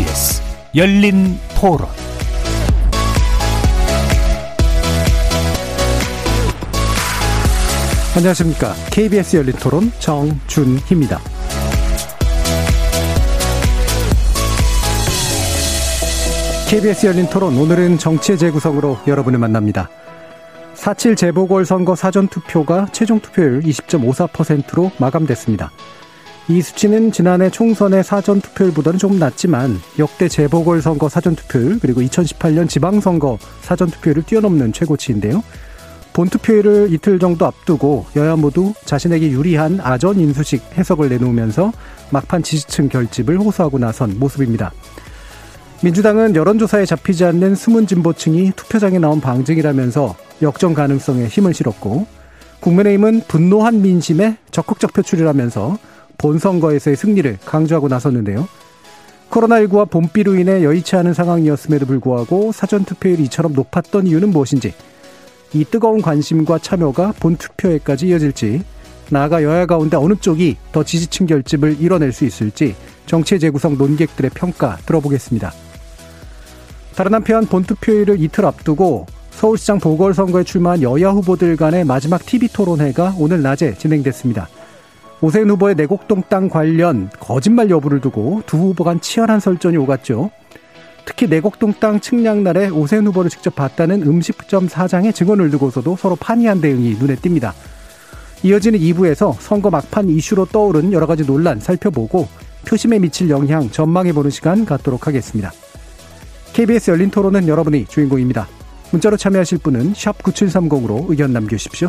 KBS 열린 토론 안녕하십니까. KBS 열린 토론 정준희입니다. KBS 열린 토론 오늘은 정치의 재구성으로 여러분을 만납니다. 4.7 재보궐선거 사전투표가 최종 투표율 20.54%로 마감됐습니다. 이 수치는 지난해 총선의 사전 투표율보다는 조금 낮지만 역대 재보궐 선거 사전 투표율 그리고 2018년 지방 선거 사전 투표율을 뛰어넘는 최고치인데요. 본 투표율을 이틀 정도 앞두고 여야 모두 자신에게 유리한 아전 인수식 해석을 내놓으면서 막판 지지층 결집을 호소하고 나선 모습입니다. 민주당은 여론조사에 잡히지 않는 숨은 진보층이 투표장에 나온 방증이라면서 역전 가능성에 힘을 실었고 국민의힘은 분노한 민심에 적극적 표출이라면서 본선거에서의 승리를 강조하고 나섰는데요. 코로나19와 봄비로 인해 여의치 않은 상황이었음에도 불구하고 사전투표율이 이처럼 높았던 이유는 무엇인지 이 뜨거운 관심과 참여가 본투표에까지 이어질지 나아가 여야 가운데 어느 쪽이 더 지지층 결집을 이뤄낼 수 있을지 정치의 재구성 논객들의 평가 들어보겠습니다. 다른 한편 본투표일을 이틀 앞두고 서울시장 보궐선거에 출마한 여야 후보들 간의 마지막 TV 토론회가 오늘 낮에 진행됐습니다. 오세훈 후보의 내곡동 땅 관련 거짓말 여부를 두고 두 후보 간 치열한 설전이 오갔죠. 특히 내곡동 땅 측량 날에 오세훈 후보를 직접 봤다는 음식점 사장의 증언을 두고서도 서로 판이한 대응이 눈에 띕니다. 이어지는 2부에서 선거 막판 이슈로 떠오른 여러 가지 논란 살펴보고 표심에 미칠 영향 전망해보는 시간 갖도록 하겠습니다. KBS 열린 토론은 여러분이 주인공입니다. 문자로 참여하실 분은 9730으로 의견 남겨주십시오.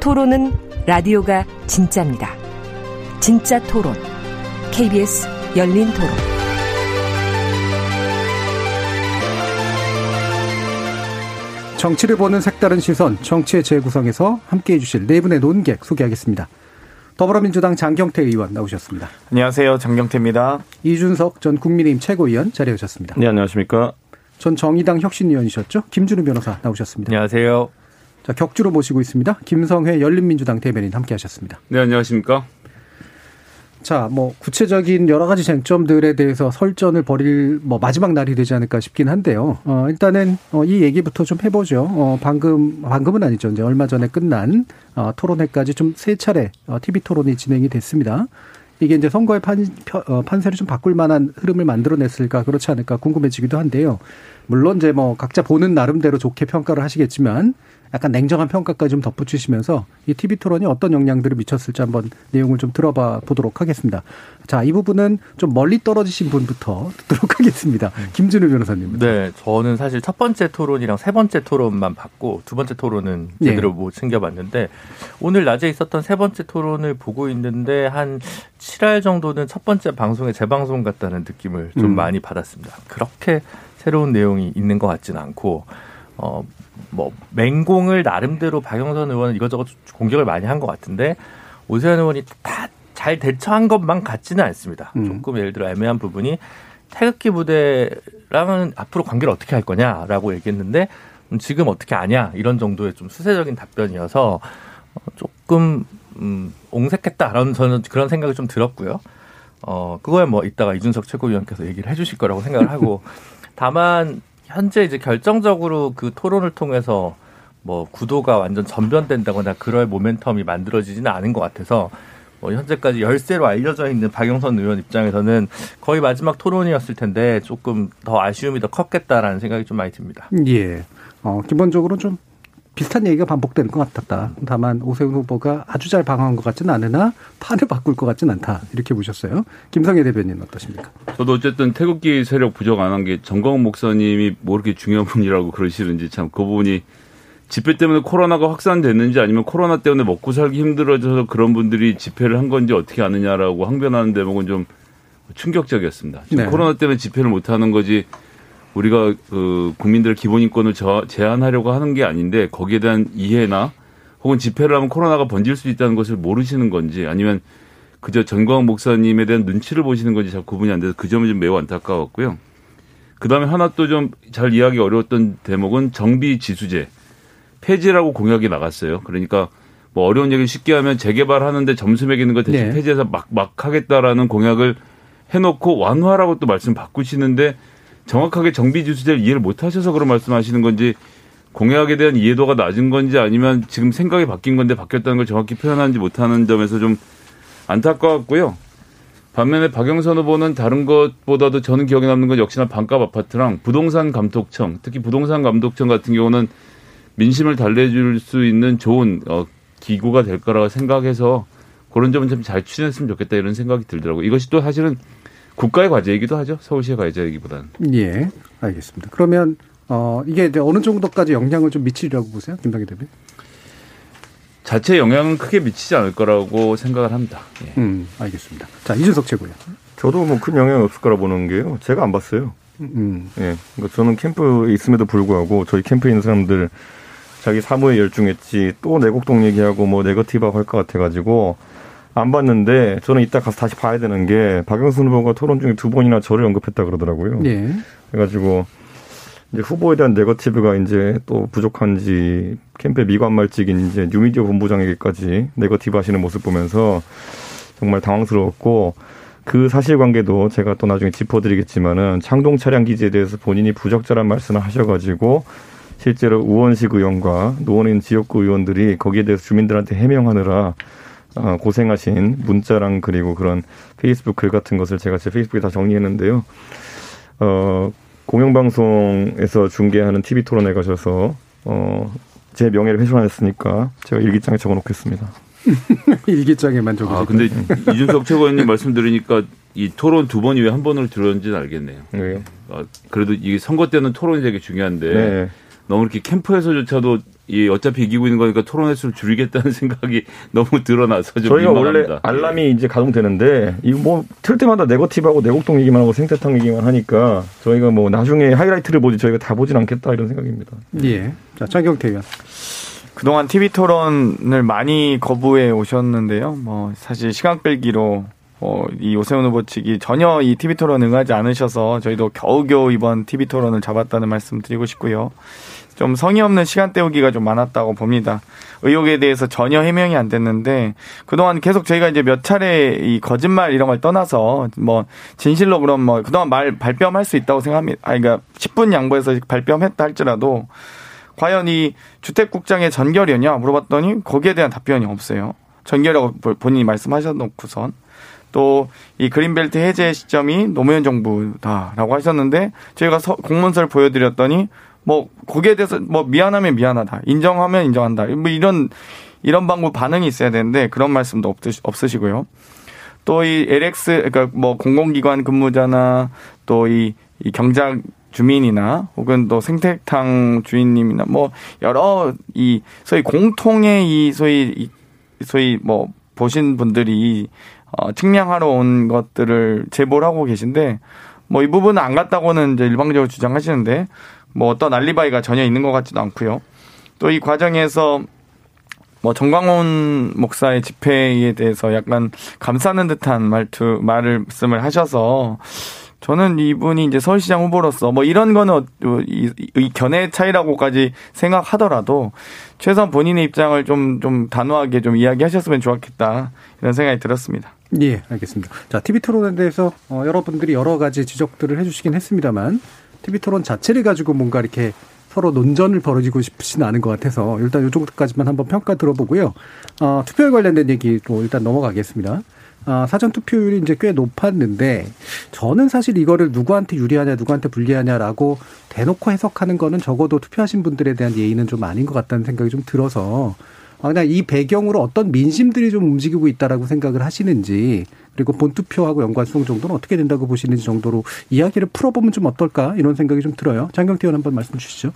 토론은 라디오가 진짜입니다. 진짜 토론, KBS 열린 토론. 정치를 보는 색다른 시선, 정치의 재구성에서 함께 해 주실 네 분의 논객 소개하겠습니다. 더불어민주당 장경태 의원 나오셨습니다. 안녕하세요. 장경태입니다. 이준석 전 국민의힘 최고위원 자리해 주셨습니다. 네, 안녕하십니까. 전 정의당 혁신위원이셨죠. 김준우 변호사 나오셨습니다. 안녕하세요. 자, 격주로 모시고 있습니다. 김성회 열린민주당 대변인 함께 하셨습니다. 네, 안녕하십니까. 자, 뭐 구체적인 여러 가지 쟁점들에 대해서 설전을 벌일 뭐 마지막 날이 되지 않을까 싶긴 한데요. 어, 일단은 어, 이 얘기부터 좀 해보죠. 어, 방금 방금은 아니죠. 이제 얼마 전에 끝난 어, 토론회까지 좀 세 차례 어, TV 토론이 진행이 됐습니다. 이게 이제 선거의 판, 어, 판세를 좀 바꿀 만한 흐름을 만들어냈을까 그렇지 않을까 궁금해지기도 한데요. 물론 이제 뭐 각자 보는 나름대로 좋게 평가를 하시겠지만 약간 냉정한 평가까지 좀 덧붙이시면서 이 TV 토론이 어떤 영향들을 미쳤을지 한번 내용을 좀 들어봐 보도록 하겠습니다. 자, 이 부분은 좀 멀리 떨어지신 분부터 듣도록 하겠습니다. 김준우 변호사님. 네, 저는 사실 첫 번째 토론이랑 세 번째 토론만 봤고 두 번째 토론은 제대로 네. 못 챙겨봤는데 오늘 낮에 있었던 세 번째 토론을 보고 있는데 한 7할 정도는 첫 번째 방송의 재방송 같다는 느낌을 좀 음. 많이 받았습니다. 그렇게 새로운 내용이 있는 것 같지는 않고 어, 뭐 맹공을 나름대로 박영선 의원은 이것저것 공격을 많이 한 것 같은데 오세훈 의원이 다 잘 대처한 것만 같지는 않습니다. 음. 조금 예를 들어 애매한 부분이 태극기 부대랑은 앞으로 관계를 어떻게 할 거냐라고 얘기했는데 음, 지금 어떻게 아냐 이런 정도의 좀 수세적인 답변이어서 어, 조금 음, 옹색했다라는 저는 그런 생각이 좀 들었고요. 어 그거에 뭐 이따가 이준석 최고위원께서 얘기를 해주실 거라고 생각을 하고 다만 현재 이제 결정적으로 그 토론을 통해서 뭐 구도가 완전 전변된다거나 그럴 모멘텀이 만들어지지는 않은 것 같아서 뭐 현재까지 열세로 알려져 있는 박영선 의원 입장에서는 거의 마지막 토론이었을 텐데 조금 더 아쉬움이 더 컸겠다라는 생각이 좀 많이 듭니다. 예. 어, 기본적으로 좀 비슷한 얘기가 반복되는 것 같았다. 다만 오세훈 후보가 아주 잘 방어한 것 같지는 않으나 판을 바꿀 것 같지는 않다. 이렇게 보셨어요. 김성애 대변인 어떠십니까? 저도 어쨌든 태극기 세력 부족 안 한 게 정광훈 목사님이 뭐 이렇게 중요한 분이라고 그러시는지 참 그 부분이 집회 때문에 코로나가 확산됐는지 아니면 코로나 때문에 먹고 살기 힘들어져서 그런 분들이 집회를 한 건지 어떻게 아느냐라고 항변하는 대목은 좀 충격적이었습니다. 지금 네. 코로나 때문에 집회를 못 하는 거지 우리가 그 국민들 기본 인권을 제한하려고 하는 게 아닌데 거기에 대한 이해나 혹은 집회를 하면 코로나가 번질 수 있다는 것을 모르시는 건지 아니면 그저 전광 목사님에 대한 눈치를 보시는 건지 잘 구분이 안 돼서 그 점이 좀 매우 안타까웠고요. 그 다음에 하나 또 좀 잘 이해하기 어려웠던 대목은 정비 지수제 폐지라고 공약이 나갔어요. 그러니까 뭐 어려운 얘기를 쉽게 하면 재개발하는데 점수 매기는 거 대신 네. 폐지해서 막, 막 하겠다라는 공약을 해놓고 완화라고 또 말씀 바꾸시는데 정확하게 정비 지수제를 이해를 못 하셔서 그런 말씀하시는 건지 공약에 대한 이해도가 낮은 건지 아니면 지금 생각이 바뀐 건데 바뀌었다는 걸 정확히 표현하지 못하는 점에서 좀 안타까웠고요. 반면에 박영선 후보는 다른 것보다도 저는 기억에 남는 건 역시나 반값 아파트랑 부동산 감독청, 특히 부동산 감독청 같은 경우는 민심을 달래줄 수 있는 좋은 어, 기구가 될 거라고 생각해서 그런 점은 좀 잘 추진했으면 좋겠다 이런 생각이 들더라고요. 이것이 또 사실은 국가의 과제이기도 하죠. 서울시의 과제이기보다는. 예, 알겠습니다. 그러면 어, 이게 이제 어느 정도까지 영향을 좀 미치리라고 보세요, 김당기 대표? 자체 영향은 크게 미치지 않을 거라고 생각을 합니다. 예. 음, 알겠습니다. 자, 이준석 최고요. 저도 뭐 큰 영향이 없을 거라 보는 게요. 제가 안 봤어요. 음. 예. 그러니까 저는 캠프에 있음에도 불구하고 저희 캠프에 있는 사람들 자기 사무에 열중했지 또 내곡동 얘기하고 뭐 네거티브 할것 같아가지고 안 봤는데 저는 이따 가서 다시 봐야 되는 게 박영선 후보가 토론 중에 두 번이나 저를 언급했다 그러더라고요. 예. 그래가지고 이제 후보에 대한 네거티브가 이제 또 부족한지 캠프의 미관말직인 이제 뉴미디어 본부장에게까지 네거티브 하시는 모습 보면서 정말 당황스러웠고 그 사실관계도 제가 또 나중에 짚어드리겠지만은 창동 차량 기지에 대해서 본인이 부적절한 말씀을 하셔가지고 실제로 우원식 의원과 노원인 지역구 의원들이 거기에 대해서 주민들한테 해명하느라 어, 고생하신 문자랑 그리고 그런 페이스북 글 같은 것을 제가 제 페이스북에 다 정리했는데요. 어, 공영방송에서 중계하는 TV 토론에 가셔서 어, 제 명예를 훼손하셨으니까 제가 일기장에 적어놓겠습니다. 일기장에만 적으시고. 아 근데 이준석 최고위원님 말씀 들으니까 이 토론 두 번이 왜 한 번으로 들었는지는 알겠네요. 네. 아, 그래도 이게 선거 때는 토론이 되게 중요한데 네. 너무 이렇게 캠프에서조차도 이 어차피 이기고 있는 거니까 토론 횟 수를 줄이겠다는 생각이 너무 드러나서 좀 저희가 민망합니다. 원래 알람이 이제 가동되는데 이거 뭐틀 때마다 네거티브하고 내곡동 얘기만 하고 생태탕 얘기만 하니까 저희가 뭐 나중에 하이라이트를 보지 저희가 다 보진 않겠다 이런 생각입니다. 예. 자, 장경태 의원. 그동안 TV 토론을 많이 거부해 오셨는데요. 뭐 사실 시간 끌기로 어, 이 오세훈 후보 측이 전혀 이 TV 토론 응하지 않으셔서 저희도 겨우겨우 이번 TV 토론을 잡았다는 말씀 드리고 싶고요. 좀 성의 없는 시간 때우기가 좀 많았다고 봅니다. 의혹에 대해서 전혀 해명이 안 됐는데 그동안 계속 저희가 이제 몇 차례 이 거짓말 이런 걸 떠나서 뭐 진실로 그럼 뭐 그동안 말 발뺌할 수 있다고 생각합니다. 아 그러니까 10분 양보해서 발뺌했다 할지라도 과연 이 주택국장의 전결이었냐 물어봤더니 거기에 대한 답변이 없어요. 전결이라고 본인이 말씀하셔놓고선 또 이 그린벨트 해제 시점이 노무현 정부다라고 하셨는데 저희가 공문서를 보여드렸더니 뭐 거기에 대해서 뭐 미안하면 미안하다 인정하면 인정한다 뭐 이런 이런 방법 반응이 있어야 되는데 그런 말씀도 없으시고요. 또 이 LX 그러니까 뭐 공공기관 근무자나 또이 이 경작 주민이나 혹은 또 생태탕 주인님이나 뭐 여러 이 소위 공통의 이 소위 이 소위 뭐 보신 분들이 어 측량하러 온 것들을 제보를 하고 계신데 뭐 이 부분은 안 갔다고는 이제 일방적으로 주장하시는데 뭐 어떤 알리바이가 전혀 있는 것 같지도 않고요. 또 이 과정에서 뭐 정광훈 목사의 집회에 대해서 약간 감싸는 듯한 말투 말을 말씀을 하셔서 저는 이분이 이제 서울시장 후보로서 뭐 이런 거는 어, 이, 이 견해 차이라고까지 생각하더라도 최소한 본인의 입장을 좀, 좀 단호하게 좀 이야기하셨으면 좋았겠다 이런 생각이 들었습니다. 예, 알겠습니다. 자, TV 토론에 대해서 어, 여러분들이 여러 가지 지적들을 해주시긴 했습니다만 TV 토론 자체를 가지고 뭔가 이렇게 서로 논전을 벌어지고 싶지는 않은 것 같아서 일단 요 정도까지만 한번 평가 들어보고요. 어, 투표에 관련된 얘기로 일단 넘어가겠습니다. 아, 사전 투표율이 이제 꽤 높았는데 저는 사실 이거를 누구한테 유리하냐 누구한테 불리하냐라고 대놓고 해석하는 거는 적어도 투표하신 분들에 대한 예의는 좀 아닌 것 같다는 생각이 좀 들어서 그냥 이 배경으로 어떤 민심들이 좀 움직이고 있다라고 생각을 하시는지 그리고 본투표하고 연관성 정도는 어떻게 된다고 보시는지 정도로 이야기를 풀어보면 좀 어떨까 이런 생각이 좀 들어요. 장경태 의원 한번 말씀 주시죠.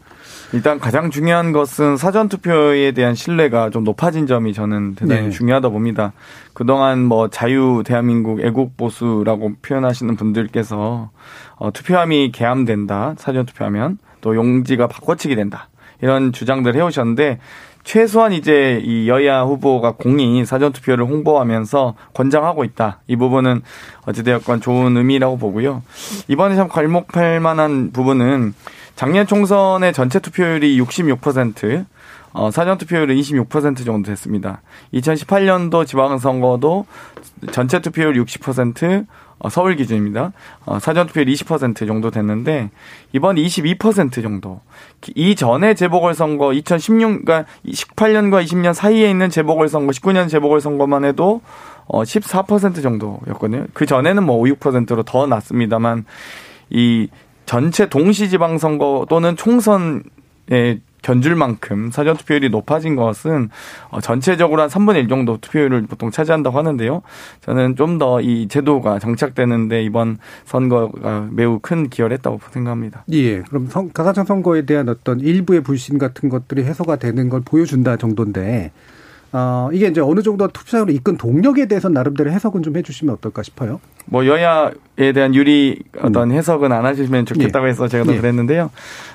일단 가장 중요한 것은 사전 투표에 대한 신뢰가 좀 높아진 점이 저는 대단히 네. 중요하다 봅니다. 그동안 뭐 자유 대한민국 애국 보수라고 표현하시는 분들께서 어, 투표함이 개함된다 사전 투표하면 또 용지가 바꿔치기 된다 이런 주장들 해오셨는데 최소한 이제 이 여야 후보가 공이 사전투표를 홍보하면서 권장하고 있다. 이 부분은 어찌되었건 좋은 의미라고 보고요. 이번에 참 괄목할 만한 부분은 작년 총선의 전체 투표율이 66%, 어, 사전 투표율은 26% 정도 됐습니다. 2018년도 지방선거도 전체 투표율 60%, 어, 서울 기준입니다. 어, 사전 투표율 20% 정도 됐는데 이번 22% 정도. 이 전에 재보궐 선거 2016 그러니까 18년과 20년 사이에 있는 재보궐 선거 19년 재보궐 선거만 해도 어 14% 정도였거든요. 그 전에는 뭐 5, 6%로 더 낮습니다만 이 전체 동시 지방 선거 또는 총선의 견줄 만큼 사전 투표율이 높아진 것은 어, 전체적으로 한 3분의 1 정도 투표율을 보통 차지한다고 하는데요. 저는 좀 더 이 제도가 정착되는데 이번 선거가 매우 큰 기여를 했다고 생각합니다. 예. 그럼 선, 가산점 선거에 대한 어떤 일부의 불신 같은 것들이 해소가 되는 걸 보여준다 정도인데 어, 이게 이제 어느 정도 투표장으로 이끈 동력에 대해서 나름대로 해석은 좀 해주시면 어떨까 싶어요. 뭐 여야에 대한 유리 어떤 음. 해석은 안 하시면 좋겠다고 예. 해서 제가 더 예. 그랬는데요.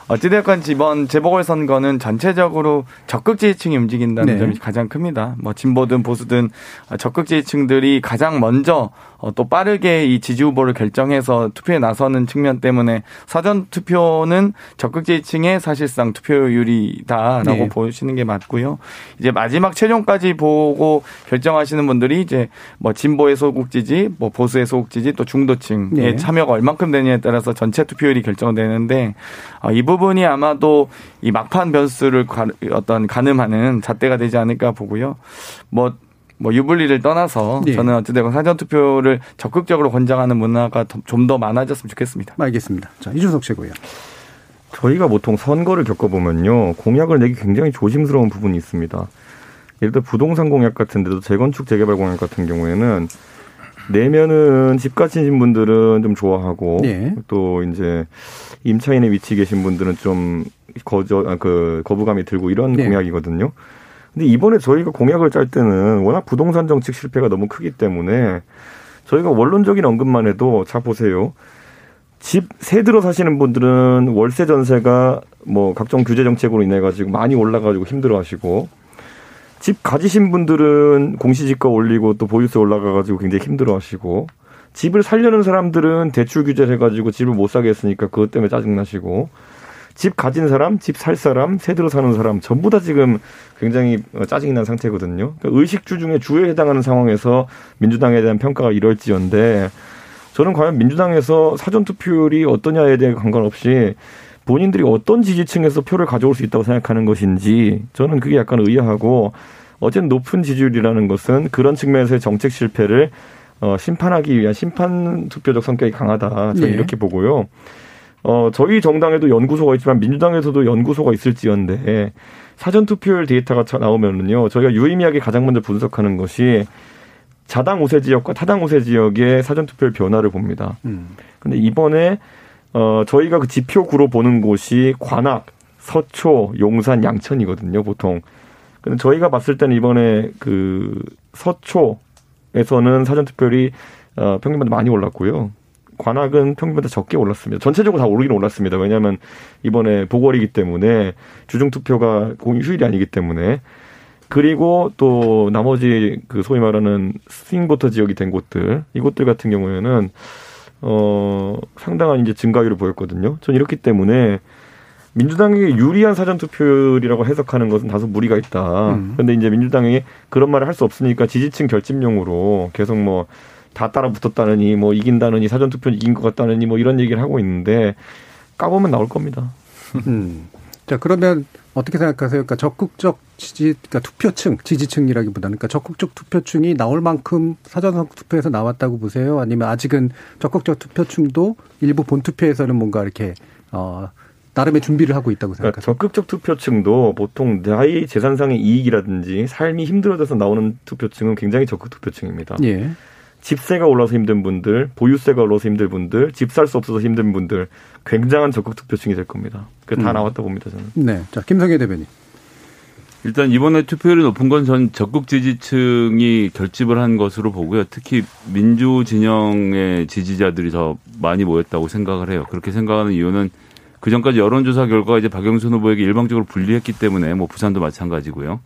어찌됐건 이번 재보궐선거는 전체적으로 적극 지지층이 움직인다는 네. 점이 가장 큽니다. 뭐 진보든 보수든 적극 지지층들이 가장 먼저 어, 또 빠르게 이 지지 후보를 결정해서 투표에 나서는 측면 때문에 사전 투표는 적극 지지층의 사실상 투표율이다라고 네. 보시는 게 맞고요. 이제 마지막 최종까지 보고 결정하시는 분들이 이제 뭐 진보의 소극 지지, 뭐 보수의 소극 지지, 또 중도층의 네. 참여가 얼만큼 되냐에 따라서 전체 투표율이 결정되는데 어, 이 부분이 아마도 이 막판 변수를 어떤 가늠하는 잣대가 되지 않을까 보고요. 뭐 뭐 유불리를 떠나서 네. 저는 어찌되건 사전 투표를 적극적으로 권장하는 문화가 좀 더 많아졌으면 좋겠습니다. 알겠습니다. 자 이준석 최고요. 저희가 보통 선거를 겪어보면요 공약을 내기 굉장히 조심스러운 부분이 있습니다. 예를 들어 부동산 공약 같은 데도 재건축 재개발 공약 같은 경우에는 내면은 집 가지신 분들은 좀 좋아하고 네. 또 이제 임차인의 위치 계신 분들은 좀 거저 아, 그 거부감이 들고 이런 네. 공약이거든요. 근데 이번에 저희가 공약을 짤 때는 워낙 부동산 정책 실패가 너무 크기 때문에 저희가 원론적인 언급만 해도 자 보세요. 집 새 들어 사시는 분들은 월세 전세가 뭐 각종 규제 정책으로 인해 가지고 많이 올라 가지고 힘들어 하시고 집 가지신 분들은 공시지가 올리고 또 보유세 올라가 가지고 굉장히 힘들어 하시고 집을 살려는 사람들은 대출 규제를 해 가지고 집을 못 사게 했으니까 그것 때문에 짜증 나시고 집 가진 사람, 집 살 사람, 새 들어 사는 사람 전부 다 지금 굉장히 짜증이 난 상태거든요. 그러니까 의식주 중에 주에 해당하는 상황에서 민주당에 대한 평가가 이럴지언데 저는 과연 민주당에서 사전 투표율이 어떠냐에 대해 관관없이 본인들이 어떤 지지층에서 표를 가져올 수 있다고 생각하는 것인지 저는 그게 약간 의아하고 어쨌든 높은 지지율이라는 것은 그런 측면에서의 정책 실패를 어, 심판하기 위한 심판 투표적 성격이 강하다. 저는 네. 이렇게 보고요. 어, 저희 정당에도 연구소가 있지만 민주당에서도 연구소가 있을지언데 사전 투표율 데이터가 나오면은요. 저희가 유의미하게 가장 먼저 분석하는 것이 자당 우세 지역과 타당 우세 지역의 사전 투표율 변화를 봅니다. 음. 근데 이번에 어 저희가 그 지표구로 보는 곳이 관악, 서초, 용산, 양천이거든요, 보통. 근데 저희가 봤을 때는 이번에 그 서초에서는 사전 투표율이 어 평균보다 많이 올랐고요. 관악은 평균보다 적게 올랐습니다. 전체적으로 다 오르긴 올랐습니다. 왜냐하면 이번에 보궐이기 때문에 주중 투표가 휴일이 아니기 때문에 그리고 또 나머지 그 소위 말하는 스윙보터 지역이 된 곳들 이곳들 같은 경우에는 어 상당한 이제 증가율을 보였거든요. 전 이렇기 때문에 민주당에게 유리한 사전 투표율이라고 해석하는 것은 다소 무리가 있다. 음. 그런데 이제 민주당이 그런 말을 할 수 없으니까 지지층 결집용으로 계속 뭐 다 따라 붙었다느니 뭐 이긴다느니 사전 투표 이긴 것 같다느니 뭐 이런 얘기를 하고 있는데 까보면 나올 겁니다. 음. 자 그러면 어떻게 생각하세요? 그러니까 적극적 지지, 그러니까 투표층, 지지층이라기보다는 그러니까 적극적 투표층이 나올 만큼 사전 투표에서 나왔다고 보세요? 아니면 아직은 적극적 투표층도 일부 본 투표에서는 뭔가 이렇게 어 나름의 준비를 하고 있다고 그러니까 생각하세요? 적극적 투표층도 보통 나의 재산상의 이익이라든지 삶이 힘들어져서 나오는 투표층은 굉장히 적극 투표층입니다. 예. 집세가 올라서 힘든 분들, 보유세가 올라서 힘든 분들, 집 살 수 없어서 힘든 분들 굉장한 적극 투표층이 될 겁니다. 그다 음. 나왔다 봅니다 저는. 네, 자 김성애 대변인. 일단 이번에 투표율이 높은 건 전 적극 지지층이 결집을 한 것으로 보고요. 특히 민주 진영의 지지자들이 더 많이 모였다고 생각을 해요. 그렇게 생각하는 이유는 그 전까지 여론조사 결과가 이제 박영순 후보에게 일방적으로 불리했기 때문에 뭐 부산도 마찬가지고요.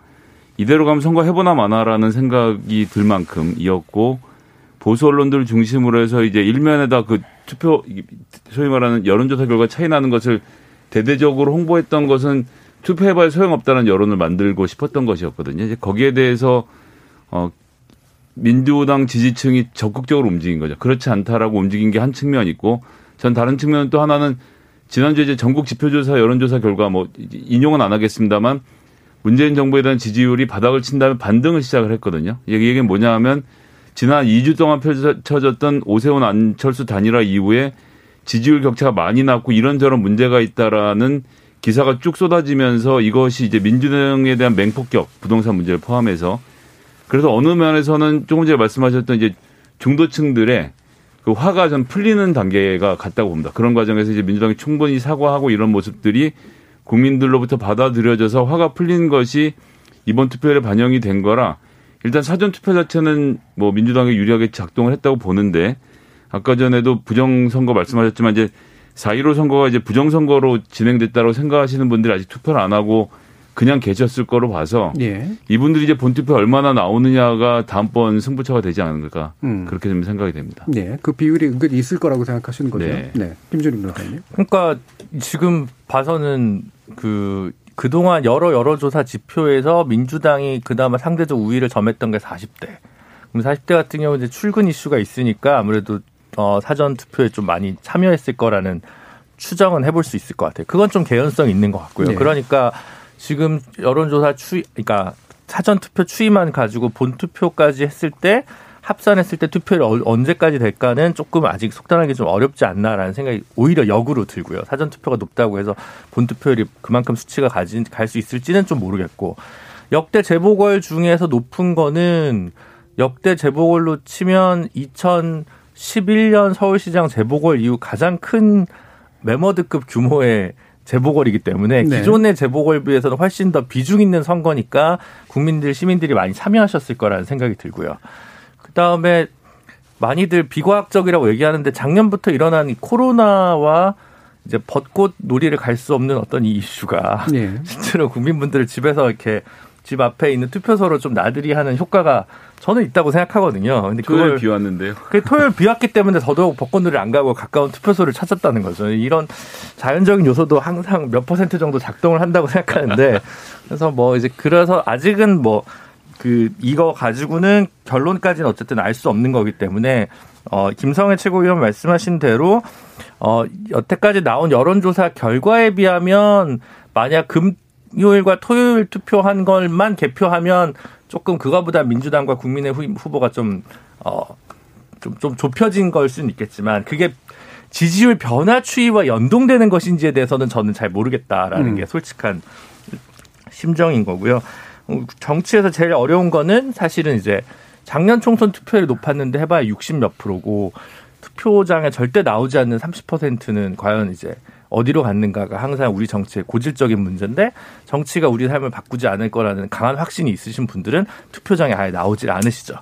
이대로 가면 선거 해보나 마나라는 생각이 들 만큼 이었고 보수 언론들 중심으로 해서 이제 일면에다 그 투표 소위 말하는 여론조사 결과 차이 나는 것을 대대적으로 홍보했던 것은 투표해봐야 소용없다는 여론을 만들고 싶었던 것이었거든요. 이제 거기에 대해서 어 민주당 지지층이 적극적으로 움직인 거죠. 그렇지 않다라고 움직인 게 한 측면 있고 전 다른 측면 또 하나는 지난주에 이제 전국 지표조사 여론조사 결과 뭐 인용은 안 하겠습니다만 문재인 정부에 대한 지지율이 바닥을 친 다음에 반등을 시작을 했거든요. 이게 뭐냐 하면 지난 2주 동안 펼쳐졌던 오세훈 안철수 단일화 이후에 지지율 격차가 많이 났고 이런저런 문제가 있다라는 기사가 쭉 쏟아지면서 이것이 이제 민주당에 대한 맹폭격 부동산 문제를 포함해서 그래서 어느 면에서는 조금 전에 말씀하셨던 이제 중도층들의 그 화가 좀 풀리는 단계가 갔다고 봅니다. 그런 과정에서 이제 민주당이 충분히 사과하고 이런 모습들이 국민들로부터 받아들여져서 화가 풀린 것이 이번 투표에 반영이 된 거라 일단 사전 투표 자체는 뭐 민주당에 유리하게 작동을 했다고 보는데 아까 전에도 부정선거 말씀하셨지만 이제 4.15 선거가 이제 부정선거로 진행됐다고 생각하시는 분들이 아직 투표를 안 하고 그냥 계셨을 거로 봐서 예. 이분들이 이제 본투표 얼마나 나오느냐가 다음번 승부처가 되지 않을까 음. 그렇게 좀 생각이 됩니다. 네, 그 비율이 은근히 있을 거라고 생각하시는 거죠. 네, 네. 김준임 변호사님. 그러니까 지금 봐서는 그 그동안 여러 여러조사 지표에서 민주당이 그나마 상대적 우위를 점했던 게 40대. 그럼 40대 같은 경우 이제 출근 이슈가 있으니까 아무래도 어, 사전 투표에 좀 많이 참여했을 거라는 추정은 해볼 수 있을 것 같아요. 그건 좀 개연성 있는 것 같고요. 네. 그러니까 지금 여론조사 추이, 그러니까 사전 투표 추이만 가지고 본 투표까지 했을 때 합산했을 때 투표율이 언제까지 될까는 조금 아직 속단하기 좀 어렵지 않나라는 생각이 오히려 역으로 들고요. 사전 투표가 높다고 해서 본 투표율이 그만큼 수치가 가진 갈 수 있을지는 좀 모르겠고 역대 재보궐 중에서 높은 거는 역대 재보궐로 치면 2011년 서울시장 재보궐 이후 가장 큰 메머드급 규모의 재보궐이기 때문에 네. 기존의 재보궐 비해서는 훨씬 더 비중 있는 선거니까 국민들 시민들이 많이 참여하셨을 거라는 생각이 들고요. 그다음에 많이들 비과학적이라고 얘기하는데 작년부터 일어난 이 코로나와 이제 벚꽃 놀이를 갈 수 없는 어떤 이 이슈가 네. 실제로 국민분들을 집에서 이렇게 집 앞에 있는 투표소로 좀 나들이 하는 효과가 저는 있다고 생각하거든요. 근데 그걸 비 왔는데요. 그 토요일 비 왔기 때문에 더더욱 벚꽃놀이 안 가고 가까운 투표소를 찾았다는 거죠. 이런 자연적인 요소도 항상 몇 퍼센트 정도 작동을 한다고 생각하는데 그래서 뭐 이제 그래서 아직은 뭐 그 이거 가지고는 결론까지는 어쨌든 알 수 없는 거기 때문에 어 김성애 최고위원 말씀하신 대로 어 여태까지 나온 여론조사 결과에 비하면 만약 금 금요일과 토요일 투표한 것만 개표하면 조금 그거보다 민주당과 국민의 후보가 좀, 어, 좀, 좀 좁혀진 걸 수는 있겠지만 그게 지지율 변화 추이와 연동되는 것인지에 대해서는 저는 잘 모르겠다라는 음. 게 솔직한 심정인 거고요. 정치에서 제일 어려운 거는 사실은 이제 작년 총선 투표율이 높았는데 해봐야 60 몇 프로고 투표장에 절대 나오지 않는 30%는 과연 이제 어디로 갔는가가 항상 우리 정치의 고질적인 문제인데 정치가 우리 삶을 바꾸지 않을 거라는 강한 확신이 있으신 분들은 투표장에 아예 나오질 않으시죠.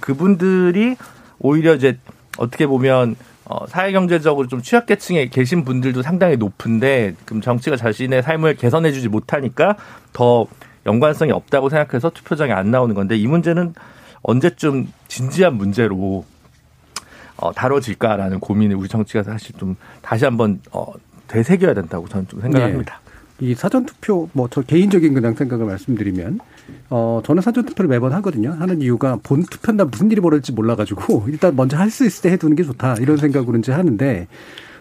그분들이 오히려 이제 어떻게 보면 어, 사회경제적으로 좀 취약계층에 계신 분들도 상당히 높은데 그럼 정치가 자신의 삶을 개선해주지 못하니까 더 연관성이 없다고 생각해서 투표장에 안 나오는 건데 이 문제는 언제쯤 진지한 문제로 어, 다뤄질까라는 고민을 우리 정치가 사실 좀 다시 한번 어, 되새겨야 된다고 저는 좀 생각합니다. 네. 이 사전 투표 뭐 저 개인적인 그냥 생각을 말씀드리면 어 저는 사전 투표를 매번 하거든요. 하는 이유가 본 투표나 무슨 일이 벌어질지 몰라 가지고 일단 먼저 할 수 있을 때 해두는 게 좋다 이런 생각으로 이제 하는데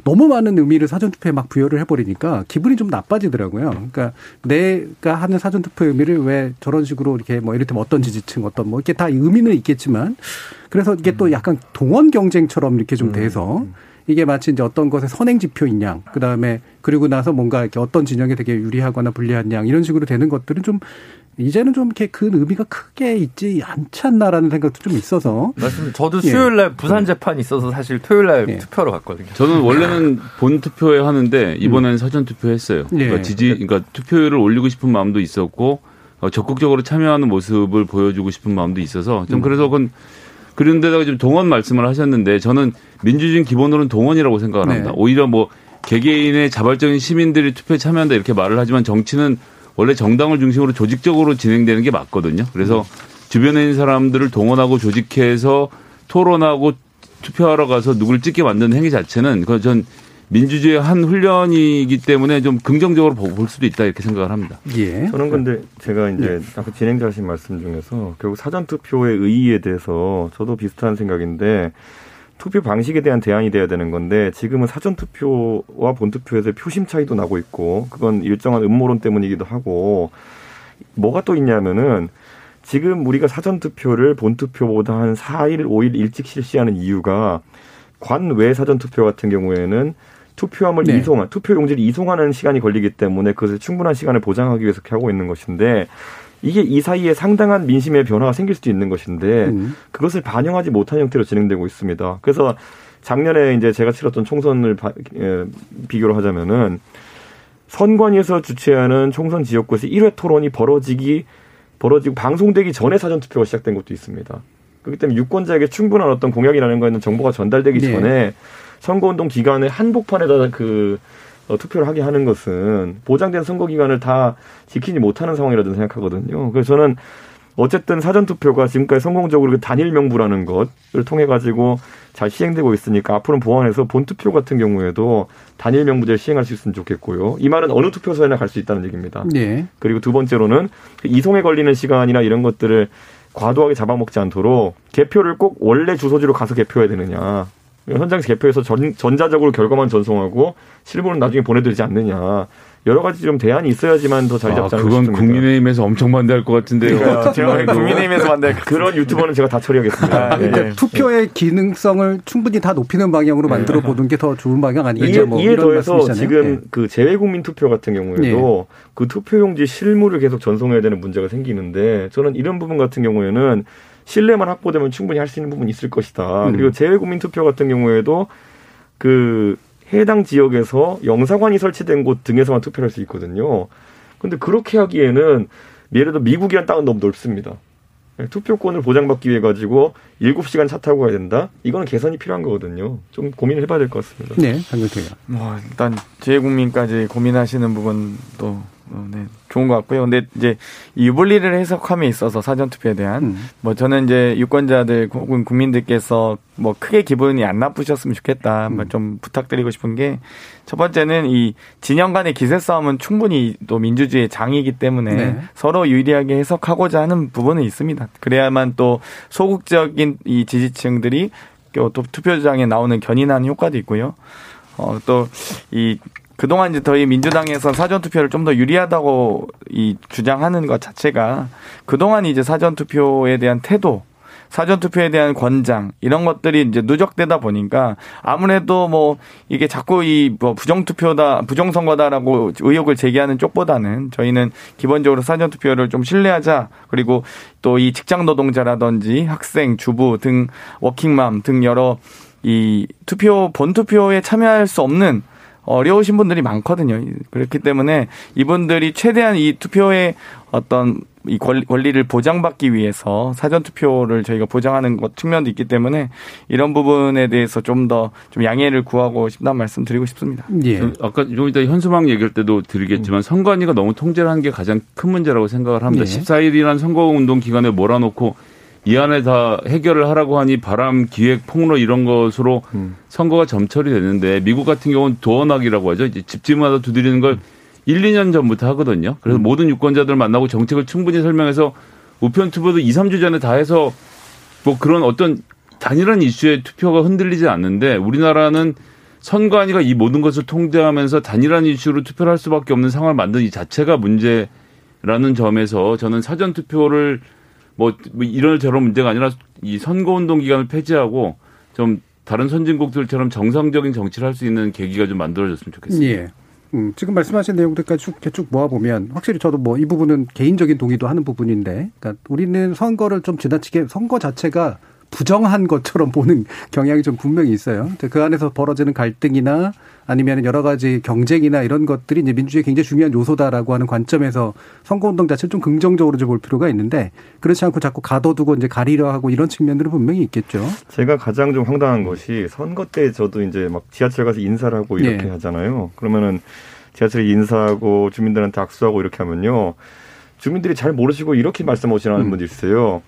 너무 많은 의미를 사전투표에 막 부여를 해버리니까 기분이 좀 나빠지더라고요. 그러니까 내가 하는 사전투표 의미를 왜 저런 식으로 이렇게 뭐 이를테면 어떤 지지층 어떤 뭐 이렇게 다 의미는 있겠지만 그래서 이게 또 약간 동원 경쟁처럼 이렇게 좀 음. 돼서 이게 마치 이제 어떤 것의 선행 지표인 양, 그 다음에 그리고 나서 뭔가 이렇게 어떤 진영에 되게 유리하거나 불리한 양 이런 식으로 되는 것들은 좀 이제는 좀 이렇게 그 의미가 크게 있지 않지 않나라는 생각도 좀 있어서. 맞습니다. 저도 예. 수요일 날 부산 재판이 있어서 사실 토요일 날 예. 투표하러 갔거든요. 저는 원래는 본 투표에 하는데 이번에는 음. 사전 투표했어요. 그러니까 예. 지지, 그러니까 투표율을 올리고 싶은 마음도 있었고 어, 적극적으로 참여하는 모습을 보여주고 싶은 마음도 있어서 좀 음. 그래서 그건 그런데다가 좀 동원 말씀을 하셨는데 저는 민주주의는 기본으로는 동원이라고 생각을 합니다. 네. 오히려 뭐 개개인의 자발적인 시민들이 투표에 참여한다 이렇게 말을 하지만 정치는 원래 정당을 중심으로 조직적으로 진행되는 게 맞거든요. 그래서 음. 주변에 있는 사람들을 동원하고 조직해서 토론하고 투표하러 가서 누구를 찍게 만드는 행위 자체는 그건 전 민주주의의 한 훈련이기 때문에 좀 긍정적으로 볼 수도 있다 이렇게 생각을 합니다. 예. 저는 근데 제가 이제 예. 아까 진행자 하신 말씀 중에서 결국 사전 투표의 의의에 대해서 저도 비슷한 생각인데 투표 방식에 대한 대안이 돼야 되는 건데 지금은 사전 투표와 본 투표에서 표심 차이도 나고 있고 그건 일정한 음모론 때문이기도 하고 뭐가 또 있냐면은 지금 우리가 사전 투표를 본 투표보다 한 4일, 5일 일찍 실시하는 이유가 관외 사전 투표 같은 경우에는 투표함을 네. 이송한 투표 용지를 이송하는 시간이 걸리기 때문에 그것을 충분한 시간을 보장하기 위해서 하고 있는 것인데 이게 이 사이에 상당한 민심의 변화가 생길 수도 있는 것인데 음. 그것을 반영하지 못한 형태로 진행되고 있습니다. 그래서 작년에 이제 제가 치렀던 총선을 바, 예, 비교를 하자면은 선관위에서 주최하는 총선 지역구에서 1회 토론이 벌어지기 벌어지고 방송되기 전에 사전 투표가 시작된 것도 있습니다. 그렇기 때문에 유권자에게 충분한 어떤 공약이라는 거에는 정보가 전달되기 네. 전에 선거운동 기간에 한복판에다 그 어, 투표를 하게 하는 것은 보장된 선거 기간을 다 지키지 못하는 상황이라고 생각하거든요. 그래서 저는 어쨌든 사전 투표가 지금까지 성공적으로 그 단일 명부라는 것을 통해 가지고 잘 시행되고 있으니까 앞으로는 보완해서 본 투표 같은 경우에도 단일 명부제를 시행할 수 있으면 좋겠고요. 이 말은 어느 투표소에나 갈 수 있다는 얘기입니다. 네. 그리고 두 번째로는 그 이송에 걸리는 시간이나 이런 것들을 과도하게 잡아먹지 않도록 개표를 꼭 원래 주소지로 가서 개표해야 되느냐. 현장에서 개표해서 전, 전자적으로 결과만 전송하고 실물은 나중에 보내드리지 않느냐. 여러 가지 좀 대안이 있어야지만 더잘 잡지 않을까 아, 그건 싶습니다. 국민의힘에서 엄청 반대할 것 같은데요. 그러니까 제가 국민의힘에서 반대 그런 유튜버는 제가 다 처리하겠습니다. 아, 네. 그러니까 투표의 기능성을 충분히 다 높이는 방향으로 네. 만들어 보는 게 더 좋은 방향 아니겠죠? 뭐 이에 더해서 지금 네. 그 재외국민 투표 같은 경우에도 네. 그 투표용지 실물을 계속 전송해야 되는 문제가 생기는데 저는 이런 부분 같은 경우에는 신뢰만 확보되면 충분히 할 수 있는 부분이 있을 것이다. 음. 그리고 재외 국민 투표 같은 경우에도 그 해당 지역에서 영사관이 설치된 곳 등에서만 투표를 할수 있거든요. 근데 그렇게 하기에는 예를 들어 미국이란 땅은 너무 넓습니다. 네, 투표권을 보장받기 위해 가지고 7시간 차 타고 가야 된다? 이거는 개선이 필요한 거거든요. 좀 고민을 해봐야 될 것 같습니다. 네, 한글태요. 뭐, 일단 재외국민까지 고민하시는 부분도 어, 네, 좋은 것 같고요. 근데 이제 이 유불리를 해석함에 있어서 사전 투표에 대한 음. 뭐 저는 이제 유권자들 혹은 국민들께서 뭐 크게 기분이 안 나쁘셨으면 좋겠다. 음. 뭐좀 부탁드리고 싶은 게 첫 번째는 이 진영 간의 기세 싸움은 충분히 또 민주주의의 장이기 때문에 네. 서로 유리하게 해석하고자 하는 부분은 있습니다. 그래야만 또 소극적인 이 지지층들이 또 투표장에 나오는 견인하는 효과도 있고요. 어, 또 이 그동안 이제 저희 민주당에서 사전투표를 좀 더 유리하다고 이 주장하는 것 자체가 그동안 이제 사전투표에 대한 태도 사전투표에 대한 권장 이런 것들이 이제 누적되다 보니까 아무래도 뭐 이게 자꾸 이 뭐 부정투표다 부정선거다라고 의혹을 제기하는 쪽보다는 저희는 기본적으로 사전투표를 좀 신뢰하자. 그리고 또 이 직장 노동자라든지 학생 주부 등 워킹맘 등 여러 이 투표 본투표에 참여할 수 없는 어려우신 분들이 많거든요. 그렇기 때문에 이분들이 최대한 이 투표의 어떤 이 권리를 보장받기 위해서 사전 투표를 저희가 보장하는 것 측면도 있기 때문에 이런 부분에 대해서 좀 더좀 좀 양해를 구하고 싶다는 말씀 드리고 싶습니다. 예. 아까 좀 이따 현수막 얘기할 때도 드리겠지만 음. 선관위가 너무 통제를 한 게 가장 큰 문제라고 생각을 합니다. 예. 14일이란 선거운동 기간에 몰아놓고 이 안에 다 해결을 하라고 하니 바람, 기획, 폭로 이런 것으로 음. 선거가 점철이 됐는데 미국 같은 경우는 도어락이라고 하죠. 이제 집집마다 두드리는 걸 1, 2년 전부터 하거든요. 그래서 음. 모든 유권자들 만나고 정책을 충분히 설명해서 우편 투표도 2, 3주 전에 다 해서 뭐 그런 어떤 단일한 이슈의 투표가 흔들리지 않는데 우리나라는 선관위가 이 모든 것을 통제하면서 단일한 이슈로 투표를 할 수밖에 없는 상황을 만든 이 자체가 문제라는 점에서 저는 사전 투표를 뭐, 뭐 이런 저런 문제가 아니라 이 선거운동 기간을 폐지하고 좀 다른 선진국들처럼 정상적인 정치를 할 수 있는 계기가 좀 만들어졌으면 좋겠습니다. 예. 음, 지금 말씀하신 내용들까지 쭉, 쭉 모아보면 확실히 저도 뭐 이 부분은 개인적인 동의도 하는 부분인데, 그러니까 우리는 선거를 좀 지나치게 선거 자체가 부정한 것처럼 보는 경향이 좀 분명히 있어요. 그 안에서 벌어지는 갈등이나 아니면 여러 가지 경쟁이나 이런 것들이 이제 민주주의에 굉장히 중요한 요소다라고 하는 관점에서 선거운동 자체를 좀 긍정적으로 좀 볼 필요가 있는데 그렇지 않고 자꾸 가둬두고 이제 가리려 하고 이런 측면들은 분명히 있겠죠. 제가 가장 좀 황당한 것이 선거 때 저도 이제 막 지하철 가서 인사를 하고 이렇게 네. 하잖아요. 그러면은 지하철에 인사하고 주민들한테 악수하고 이렇게 하면요. 주민들이 잘 모르시고 이렇게 말씀하시는 음. 분들이 있어요.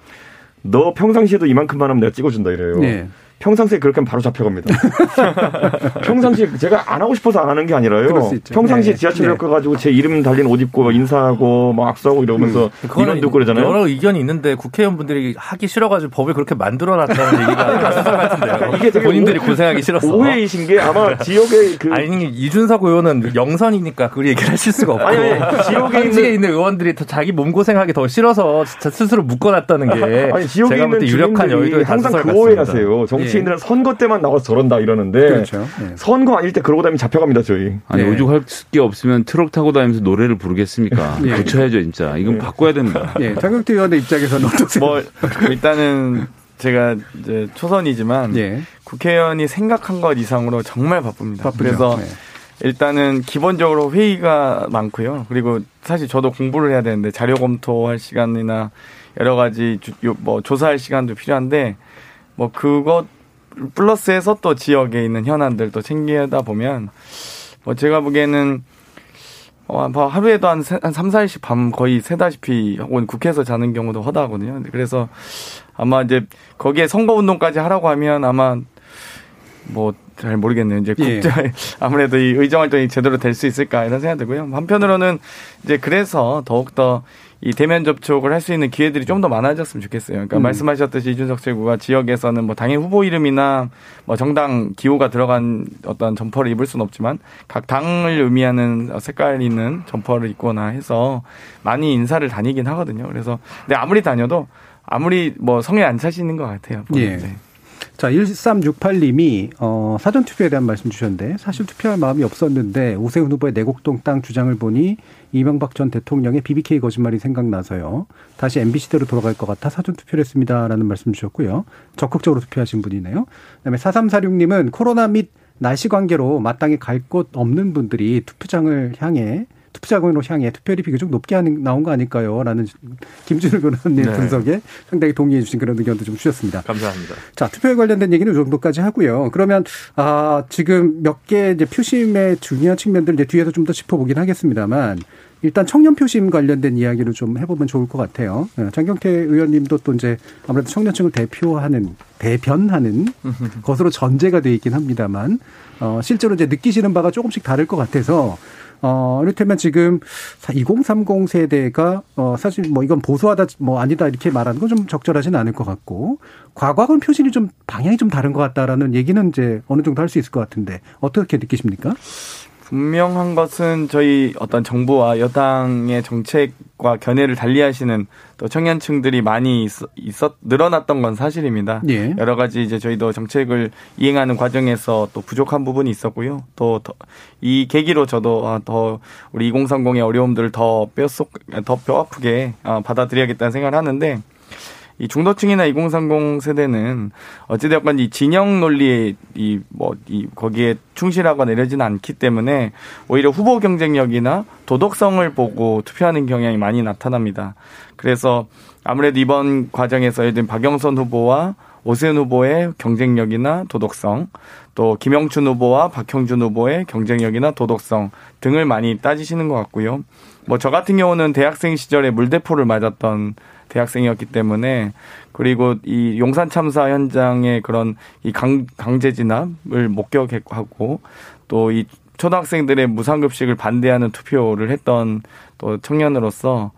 너 평상시에도 이만큼만 하면 내가 찍어준다 이래요. 네. 평상시에 그렇게 하면 바로 잡혀갑니다. 평상시에 제가 안 하고 싶어서 안 하는 게 아니라요. 평상시에 네. 지하철역 네. 가가지고 제 이름 달린 옷 입고 인사하고 막 악수하고 이러면서 음. 이런 듣고 그러잖아요. 여러 의견이 있는데 국회의원분들이 하기 싫어가지고 법을 그렇게 만들어놨다는 얘기가 수사 같은데요. 이게 되게 본인들이 고생하기 싫어서. 오해이신 게 아마 지역의 그 아니 이준석 의원은 영선이니까 그 얘기를 하실 수가 없고 아니, 아니, 지역에 있는, 있는 의원들이 더 자기 몸 고생하기 더 싫어서 스스로 묶어놨다는 게 아니, 지역에 제가 볼 때 유력한 여의도 항상 그 오해하세요. 정치 인들은 선거 때만 나와서 저런다 이러는데 그렇죠. 네. 선거 아닐 때 그러고 다니면 잡혀갑니다 저희. 아니 네. 오죽할 게 없으면 트럭 타고 다니면서 노래를 부르겠습니까? 네. 고쳐야죠 진짜. 이건 네. 바꿔야 됩니다. 네. 장경태 의원의 입장에서는 어떠세요? 뭐 일단은 제가 이제 초선이지만 예. 국회의원이 생각한 것 이상으로 정말 바쁩니다. 바쁘죠. 그래서 네. 일단은 기본적으로 회의가 많고요. 그리고 사실 저도 공부를 해야 되는데 자료 검토할 시간이나 여러 가지 뭐 조사할 시간도 필요한데 뭐 그것 플러스해서 또 지역에 있는 현안들도 챙기다 보면 뭐 제가 보기에는 어, 뭐 하루에도 한, 한 3, 4일씩 밤 거의 새다시피 혹은 국회에서 자는 경우도 허다하거든요. 그래서 아마 이제 거기에 선거운동까지 하라고 하면 아마 뭐 잘 모르겠네요. 이제 예. 국제 아무래도 이 의정 활동이 제대로 될 수 있을까 이런 생각이 들고요. 한편으로는 이제 그래서 더욱더 이 대면 접촉을 할 수 있는 기회들이 좀 더 많아졌으면 좋겠어요. 그러니까 음. 말씀하셨듯이 이준석 최고가 지역에서는 뭐 당의 후보 이름이나 뭐 정당 기호가 들어간 어떤 점퍼를 입을 수는 없지만 각 당을 의미하는 색깔 있는 점퍼를 입거나 해서 많이 인사를 다니긴 하거든요. 그래서 근데 아무리 다녀도 아무리 뭐 성에 안 차시는 것 같아요. 예. 네. 자, 1368님이, 어, 사전투표에 대한 말씀 주셨는데, 사실 투표할 마음이 없었는데, 오세훈 후보의 내곡동 땅 주장을 보니, 이명박 전 대통령의 BBK 거짓말이 생각나서요. 다시 MBC대로 돌아갈 것 같아 사전 투표를 했습니다. 라는 말씀 주셨고요. 적극적으로 투표하신 분이네요. 그 다음에 4346님은 코로나 및 날씨 관계로 마땅히 갈 곳 없는 분들이 투표장을 향해 투표자금으로 향해 투표율이 비교적 높게 나온 거 아닐까요? 라는 김준일 변호사님 네. 분석에 상당히 동의해 주신 그런 의견도 좀 주셨습니다. 감사합니다. 자, 투표에 관련된 얘기는 이 정도까지 하고요. 그러면, 아, 지금 몇 개 이제 표심의 중요한 측면들 이제 뒤에서 좀 더 짚어보긴 하겠습니다만 일단 청년 표심 관련된 이야기를 좀 해보면 좋을 것 같아요. 네, 장경태 의원님도 또 이제 아무래도 청년층을 대표하는 대변하는 것으로 전제가 돼 있긴 합니다만 어 실제로 이제 느끼시는 바가 조금씩 다를 것 같아서 어, 이를테면 지금 2030 세대가 어, 사실 뭐 이건 보수하다 뭐 아니다 이렇게 말하는 건 좀 적절하지는 않을 것 같고 과거하고는 표신이 좀 방향이 좀 다른 것 같다라는 얘기는 이제 어느 정도 할 수 있을 것 같은데 어떻게 느끼십니까? 분명한 것은 저희 어떤 정부와 여당의 정책과 견해를 달리하시는 또 청년층들이 많이 있었, 있었 늘어났던 건 사실입니다. 예. 여러 가지 이제 저희도 정책을 이행하는 과정에서 또 부족한 부분이 있었고요. 또 이 계기로 저도 아, 더 우리 2030의 어려움들을 더 뼛속 더 뼈 아프게 아, 받아들여야겠다는 생각을 하는데 이 중도층이나 2030 세대는 어찌되었건 이 진영 논리에 이 뭐 이 거기에 충실하거나 이러지는 않기 때문에 오히려 후보 경쟁력이나 도덕성을 보고 투표하는 경향이 많이 나타납니다. 그래서 아무래도 이번 과정에서 예를 들면 박영선 후보와 오세훈 후보의 경쟁력이나 도덕성, 또 김영춘 후보와 박형준 후보의 경쟁력이나 도덕성 등을 많이 따지시는 것 같고요. 뭐 저 같은 경우는 대학생 시절에 물대포를 맞았던 대학생이었기 때문에 그리고 이 용산 참사 현장의 그런 이 강, 강제 진압을 목격하고 또 이 초등학생들의 무상급식을 반대하는 투표를 했던 또 청년으로서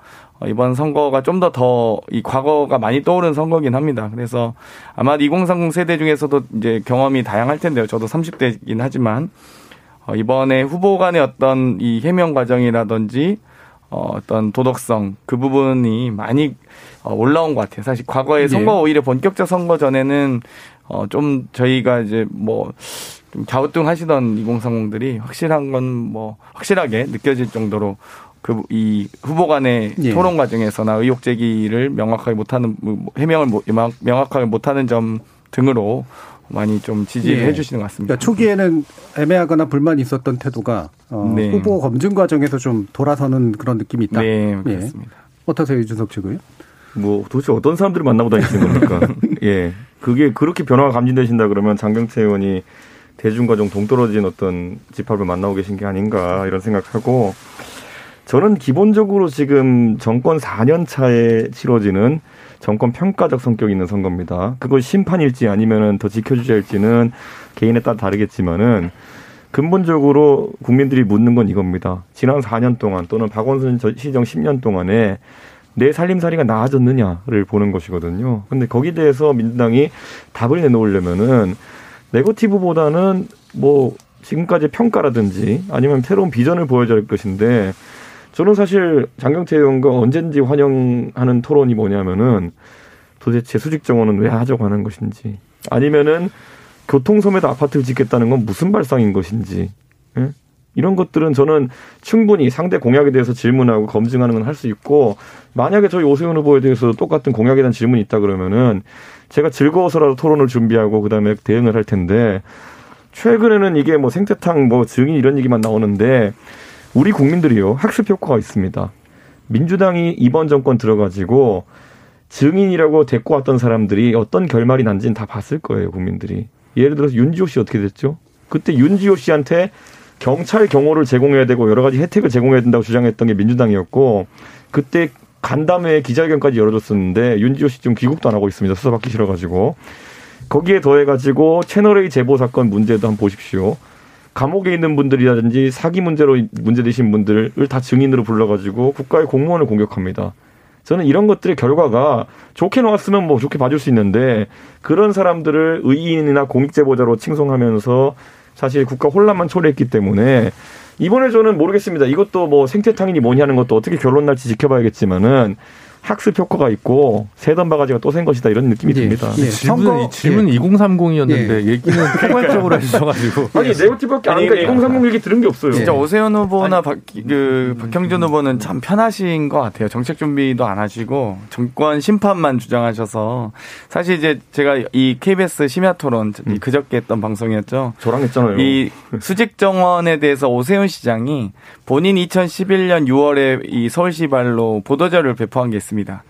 이번 선거가 좀 더 더 이 과거가 많이 떠오른 선거긴 합니다. 그래서 아마 2030 세대 중에서도 이제 경험이 다양할 텐데요. 저도 30대이긴 하지만 어, 이번에 후보 간의 어떤 이 해명 과정이라든지 어, 어떤 도덕성 그 부분이 많이 어, 올라온 것 같아요. 사실 과거에 예. 선거 오히려 본격적 선거 전에는 어, 좀 저희가 이제 뭐, 좀 갸우뚱하시던 2030들이 확실한 건 뭐, 확실하게 느껴질 정도로 그, 이 후보 간의 예. 토론 과정에서나 의혹 제기를 명확하게 못하는, 뭐, 해명을 명확하게 못하는 점 등으로 많이 좀 지지해 네. 주시는 것 같습니다. 그러니까 초기에는 애매하거나 불만이 있었던 태도가 어, 네. 후보 검증 과정에서 좀 돌아서는 그런 느낌이 있다. 네, 예. 그렇습니다. 예. 어떠세요, 유준석 측은? 뭐 도대체 어떤 사람들을 만나고 다니시는 겁니까? 예, 그게 그렇게 변화가 감지되신다 그러면 장경태 의원이 대중과 좀 동떨어진 어떤 집합을 만나고 계신 게 아닌가 이런 생각하고 저는 기본적으로 지금 정권 4년 차에 치러지는 정권 평가적 성격이 있는 선거입니다. 그걸 심판일지 아니면은 더 지켜주자 할지는 개인에 따라 다르겠지만은 근본적으로 국민들이 묻는 건 이겁니다. 지난 4년 동안 또는 박원순 시정 10년 동안에 내 살림살이가 나아졌느냐를 보는 것이거든요. 근데 거기에 대해서 민주당이 답을 내놓으려면은 네거티브보다는 뭐 지금까지 평가라든지 아니면 새로운 비전을 보여줄 것인데 저는 사실 장경태 의원과 언젠지 환영하는 토론이 뭐냐면은 도대체 수직 정원은 왜 하자고 하는 것인지 아니면은 교통섬에도 아파트를 짓겠다는 건 무슨 발상인 것인지 예? 이런 것들은 저는 충분히 상대 공약에 대해서 질문하고 검증하는 건 할 수 있고 만약에 저희 오세훈 후보에 대해서 똑같은 공약에 대한 질문이 있다 그러면은 제가 즐거워서라도 토론을 준비하고 그다음에 대응을 할 텐데 최근에는 이게 뭐 생태탕 뭐 증인 이런 얘기만 나오는데 우리 국민들이요 학습 효과가 있습니다. 민주당이 이번 정권 들어가지고 증인이라고 데리고 왔던 사람들이 어떤 결말이 난지는 다 봤을 거예요 국민들이. 예를 들어서 윤지호 씨 어떻게 됐죠? 그때 윤지호 씨한테 경찰 경호를 제공해야 되고 여러 가지 혜택을 제공해야 된다고 주장했던 게 민주당이었고 그때 간담회 기자회견까지 열어줬었는데 윤지호 씨 지금 귀국도 안 하고 있습니다. 수사받기 싫어가지고 거기에 더해가지고 채널A 제보 사건 문제도 한번 보십시오. 감옥에 있는 분들이라든지 사기 문제로 문제되신 분들을 다 증인으로 불러가지고 국가의 공무원을 공격합니다. 저는 이런 것들의 결과가 좋게 나왔으면 뭐 좋게 봐줄 수 있는데 그런 사람들을 의인이나 공익제보자로 칭송하면서 사실 국가 혼란만 초래했기 때문에 이번에 저는 모르겠습니다. 이것도 뭐 생태탕이니 뭐니 하는 것도 어떻게 결론 날지 지켜봐야겠지만은 학습 효과가 있고 세던 바가지가 또 센 것이다 이런 느낌이 예. 듭니다. 예. 질문 질문 예. 2030이었는데 예. 얘기는 포괄적으로 해주셔가지고 아니 네거티밖에 안 하니까 2030 얘기 들은 게 없어요. 진짜 오세훈 후보나 박, 그 박형준 후보는 참 편하신 것 같아요. 정책 준비도 안 하시고 정권 심판만 주장하셔서 사실 이제 제가 이 KBS 심야 토론 음. 그저께 했던 방송이었죠. 저랑 했잖아요. 이 수직 정원에 대해서 오세훈 시장이 본인 2011년 6월에 이 서울시 발로 보도자료를 배포한 게 있습니다.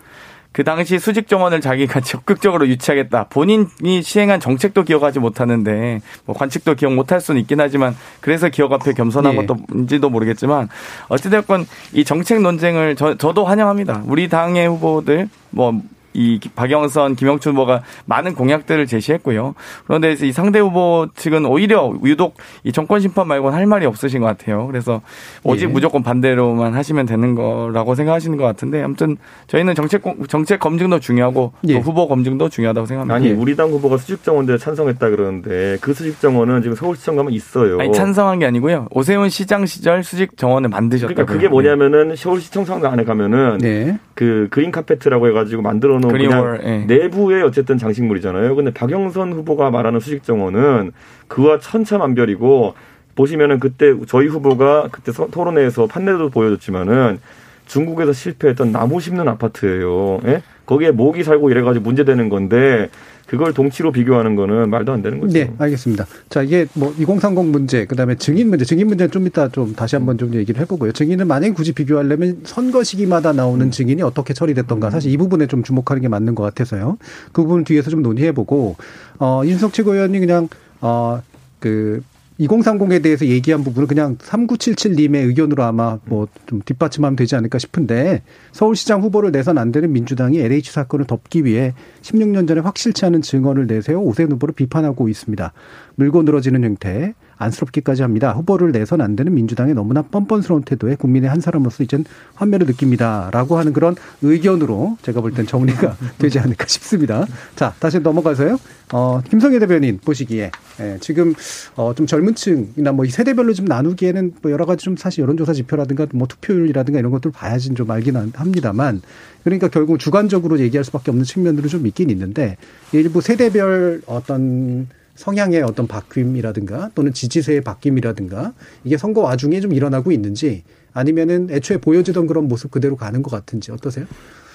그 당시 수직 정원을 자기가 적극적으로 유치하겠다. 본인이 시행한 정책도 기억하지 못하는데 뭐 관측도 기억 못할 수는 있긴 하지만 그래서 기억 앞에 겸손한 예. 것도인지도 모르겠지만 어찌됐건 이 정책 논쟁을 저, 저도 환영합니다. 우리 당의 후보들 뭐 이 박영선, 김영춘 후보가 많은 공약들을 제시했고요. 그런데 이 상대 후보 측은 오히려 유독 이 정권 심판 말고는 할 말이 없으신 것 같아요. 그래서 오직 예. 무조건 반대로만 하시면 되는 거라고 생각하시는 것 같은데 아무튼 저희는 정책 정책 검증도 중요하고 예. 또 후보 검증도 중요하다고 생각합니다. 아니 우리 당 후보가 수직 정원대에 찬성했다 그러는데 그 수직 정원은 지금 서울시청 가면 있어요. 아니 찬성한 게 아니고요. 오세훈 시장 시절 수직 정원을 만드셨다. 그러니까 그게 뭐냐면은 서울시청 선거 안에 가면은 네. 그 그린 카페트라고 해가지고 만들어 놓은 뭐 그냥 예. 내부의 어쨌든 장식물이잖아요. 근데 박영선 후보가 말하는 수직 정원은 그와 천차만별이고 보시면은 그때 저희 후보가 그때 토론회에서 판례도 보여줬지만은 중국에서 실패했던 나무 심는 아파트예요. 예? 거기에 모기 살고 이래가지고 문제되는 건데 그걸 동치로 비교하는 거는 말도 안 되는 거죠. 네, 알겠습니다. 자, 이게 뭐 2030 문제, 그다음에 증인 문제, 증인 문제는 좀 이따 좀 다시 한번 좀 얘기를 해보고요. 증인은 만약에 굳이 비교하려면 선거 시기마다 나오는 음. 증인이 어떻게 처리됐던가 사실 이 부분에 좀 주목하는 게 맞는 것 같아서요. 그 부분 뒤에서 좀 논의해보고 어, 윤석 최고위원이 그냥 어, 그 2030에 대해서 얘기한 부분은 그냥 3977님의 의견으로 아마 뭐 좀 뒷받침하면 되지 않을까 싶은데 서울시장 후보를 내선 안 되는 민주당이 LH 사건을 덮기 위해 16년 전에 확실치 않은 증언을 내세워 오세훈 후보를 비판하고 있습니다. 물고 늘어지는 형태. 안쓰럽기까지 합니다. 후보를 내선 안 되는 민주당의 너무나 뻔뻔스러운 태도에 국민의 한 사람으로서 이젠 환멸을 느낍니다라고 하는 그런 의견으로 제가 볼 땐 정리가 되지 않을까 싶습니다. 자, 다시 넘어가서요. 어, 김성애 대변인 보시기에 예, 지금 어, 좀 젊은 층이나 뭐 세대별로 좀 나누기에는 뭐 여러 가지 좀 사실 여론조사 지표라든가 뭐 투표율이라든가 이런 것들 봐야지 좀 알긴 합니다만 그러니까 결국 주관적으로 얘기할 수밖에 없는 측면들은 좀 있긴 있는데 일부 세대별 어떤 성향의 어떤 바뀜이라든가 또는 지지세의 바뀜이라든가 이게 선거 와중에 좀 일어나고 있는지 아니면은 애초에 보여지던 그런 모습 그대로 가는 것 같은지 어떠세요?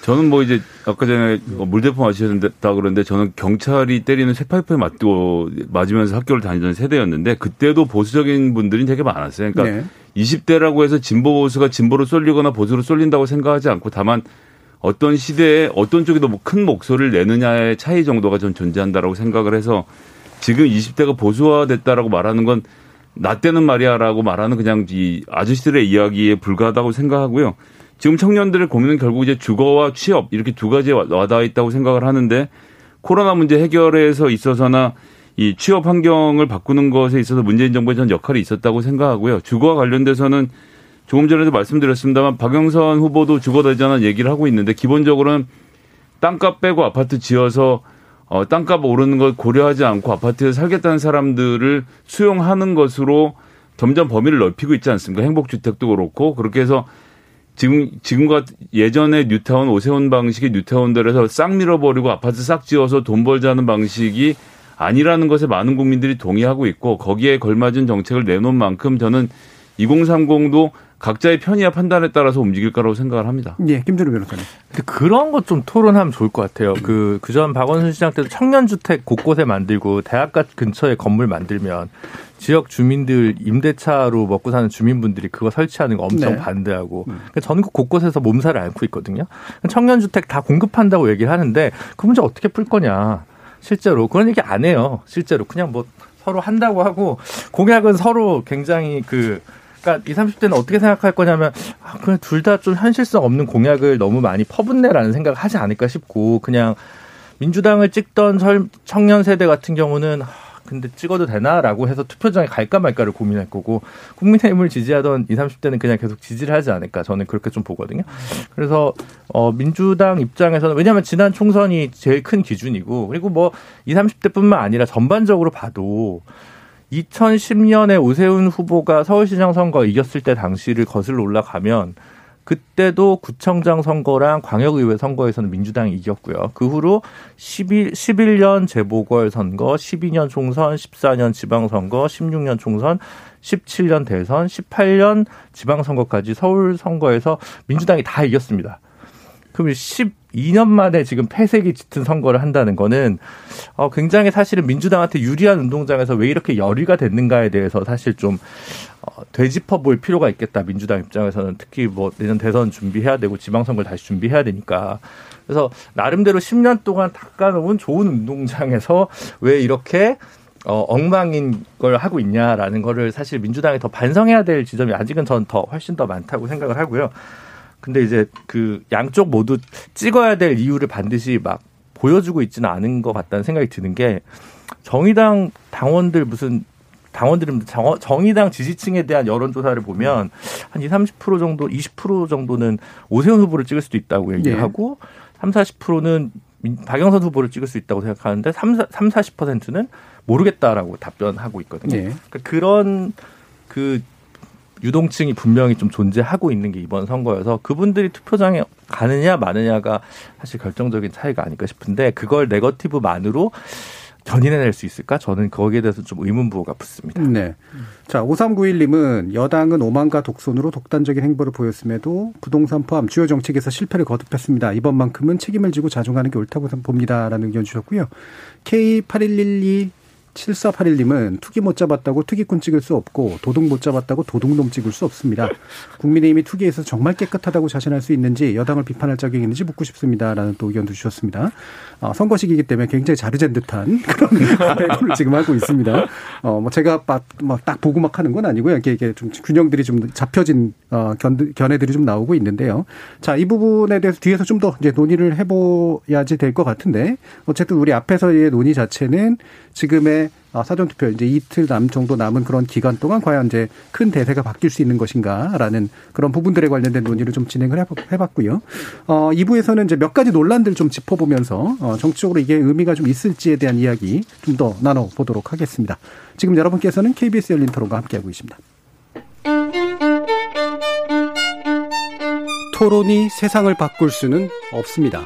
저는 뭐 이제 아까 전에 뭐 물대포 맞으셨다 그러는데 저는 경찰이 때리는 쇠파이프에 맞고 맞으면서 학교를 다니던 세대였는데 그때도 보수적인 분들이 되게 많았어요. 그러니까 네. 20대라고 해서 진보 보수가 진보로 쏠리거나 보수로 쏠린다고 생각하지 않고 다만 어떤 시대에 어떤 쪽이 더 큰 목소리를 내느냐의 차이 정도가 전 존재한다라고 생각을 해서 지금 20대가 보수화됐다라고 말하는 건 나 때는 말이야라고 말하는 그냥 이 아저씨들의 이야기에 불과하다고 생각하고요. 지금 청년들의 고민은 결국 이제 주거와 취업 이렇게 두 가지에 와닿아 있다고 생각을 하는데 코로나 문제 해결에서 있어서나 이 취업 환경을 바꾸는 것에 있어서 문재인 정부의 전 역할이 있었다고 생각하고요. 주거와 관련돼서는 조금 전에도 말씀드렸습니다만 박영선 후보도 주거 대전환 얘기를 하고 있는데 기본적으로는 땅값 빼고 아파트 지어서 어, 땅값 오르는 걸 고려하지 않고 아파트에 살겠다는 사람들을 수용하는 것으로 점점 범위를 넓히고 있지 않습니까? 행복주택도 그렇고 그렇게 해서 지금 지금과 예전에 뉴타운 오세훈 방식의 뉴타운들에서 싹 밀어버리고 아파트 싹 지어서 돈 벌자는 방식이 아니라는 것에 많은 국민들이 동의하고 있고 거기에 걸맞은 정책을 내놓은 만큼 저는 2030도 각자의 편의와 판단에 따라서 움직일 거라고 생각을 합니다. 예, 김준우 변호사님. 근데 그런 것 좀 토론하면 좋을 것 같아요. 그, 그전 박원순 시장 때도 청년주택 곳곳에 만들고 대학가 근처에 건물 만들면 지역 주민들 임대차로 먹고 사는 주민분들이 그거 설치하는 거 엄청 네. 반대하고 음. 그러니까 전국 곳곳에서 몸살을 앓고 있거든요. 청년주택 다 공급한다고 얘기를 하는데 그 문제 어떻게 풀 거냐. 실제로 그런 얘기 안 해요. 실제로 그냥 뭐 서로 한다고 하고 공약은 서로 굉장히 그 그러니까 20, 30대는 어떻게 생각할 거냐면 아, 그냥 둘 다 좀 현실성 없는 공약을 너무 많이 퍼붓네라는 생각을 하지 않을까 싶고 그냥 민주당을 찍던 청년 세대 같은 경우는 아, 근데 찍어도 되나라고 해서 투표장에 갈까 말까를 고민할 거고 국민의힘을 지지하던 20, 30대는 그냥 계속 지지를 하지 않을까 저는 그렇게 좀 보거든요. 그래서 어 민주당 입장에서는 왜냐하면 지난 총선이 제일 큰 기준이고 그리고 뭐 20, 30대뿐만 아니라 전반적으로 봐도 2010년에 오세훈 후보가 서울시장 선거 이겼을 때 당시를 거슬러 올라가면 그때도 구청장 선거랑 광역의회 선거에서는 민주당이 이겼고요. 그 후로 11, 11년 재보궐 선거, 12년 총선, 14년 지방선거, 16년 총선, 17년 대선, 18년 지방선거까지 서울 선거에서 민주당이 다 이겼습니다. 그럼 12년 만에 지금 폐색이 짙은 선거를 한다는 거는 어 굉장히 사실은 민주당한테 유리한 운동장에서 왜 이렇게 열의가 됐는가에 대해서 사실 좀 어, 되짚어 볼 필요가 있겠다. 민주당 입장에서는 특히 뭐 내년 대선 준비해야 되고 지방선거를 다시 준비해야 되니까. 그래서 나름대로 10년 동안 닦아놓은 좋은 운동장에서 왜 이렇게 어, 엉망인 걸 하고 있냐라는 거를 사실 민주당이 더 반성해야 될 지점이 아직은 전 더 훨씬 더 많다고 생각을 하고요. 근데 이제 그 양쪽 모두 찍어야 될 이유를 반드시 막 보여주고 있지는 않은 것 같다는 생각이 드는 게 정의당 당원들 무슨 당원들은 정의당 지지층에 대한 여론조사를 보면 한 20, 30% 정도, 20% 정도는 오세훈 후보를 찍을 수도 있다고 얘기하고 네. 3, 40%는 박영선 후보를 찍을 수 있다고 생각하는데 3, 3 40%는 모르겠다라고 답변하고 있거든요. 네. 그러니까 그런 그 유동층이 분명히 좀 존재하고 있는 게 이번 선거여서 그분들이 투표장에 가느냐 마느냐가 사실 결정적인 차이가 아닐까 싶은데 그걸 네거티브만으로 견인해낼 수 있을까? 저는 거기에 대해서 좀 의문부호가 붙습니다. 네. 자, 5391님은 여당은 오만과 독선으로 독단적인 행보를 보였음에도 부동산 포함 주요 정책에서 실패를 거듭했습니다. 이번만큼은 책임을 지고 자중하는 게 옳다고 봅니다 라는 의견 주셨고요. K8112 7481님은 투기 못 잡았다고 투기꾼 찍을 수 없고 도둑 못 잡았다고 도둑놈 찍을 수 없습니다. 국민의힘이 투기에서 정말 깨끗하다고 자신할 수 있는지 여당을 비판할 자격이 있는지 묻고 싶습니다라는 또 의견도 주셨습니다. 어, 선거 시기이기 때문에 굉장히 자르젠 듯한 그런 발표를 지금 하고 있습니다. 어, 뭐 제가 막, 막 보고 막 하는 건 아니고요. 이게, 이게 좀 균형들이 좀 잡혀진 어, 견, 견해들이 좀 나오고 있는데요. 자, 이 부분에 대해서 뒤에서 좀 더 이제 논의를 해봐야지 될 것 같은데 어쨌든 우리 앞에서의 논의 자체는 지금의 아, 사전 투표 이제 이틀 남 정도 남은 그런 기간 동안 과연 이제 큰 대세가 바뀔 수 있는 것인가라는 그런 부분들에 관련된 논의를 좀 진행을 해봤고요. 어, 2부에서는 이제 몇 가지 논란들 좀 짚어보면서 어, 정치적으로 이게 의미가 좀 있을지에 대한 이야기 좀 더 나눠보도록 하겠습니다. 지금 여러분께서는 KBS 열린 토론과 함께하고 있습니다. 토론이 세상을 바꿀 수는 없습니다.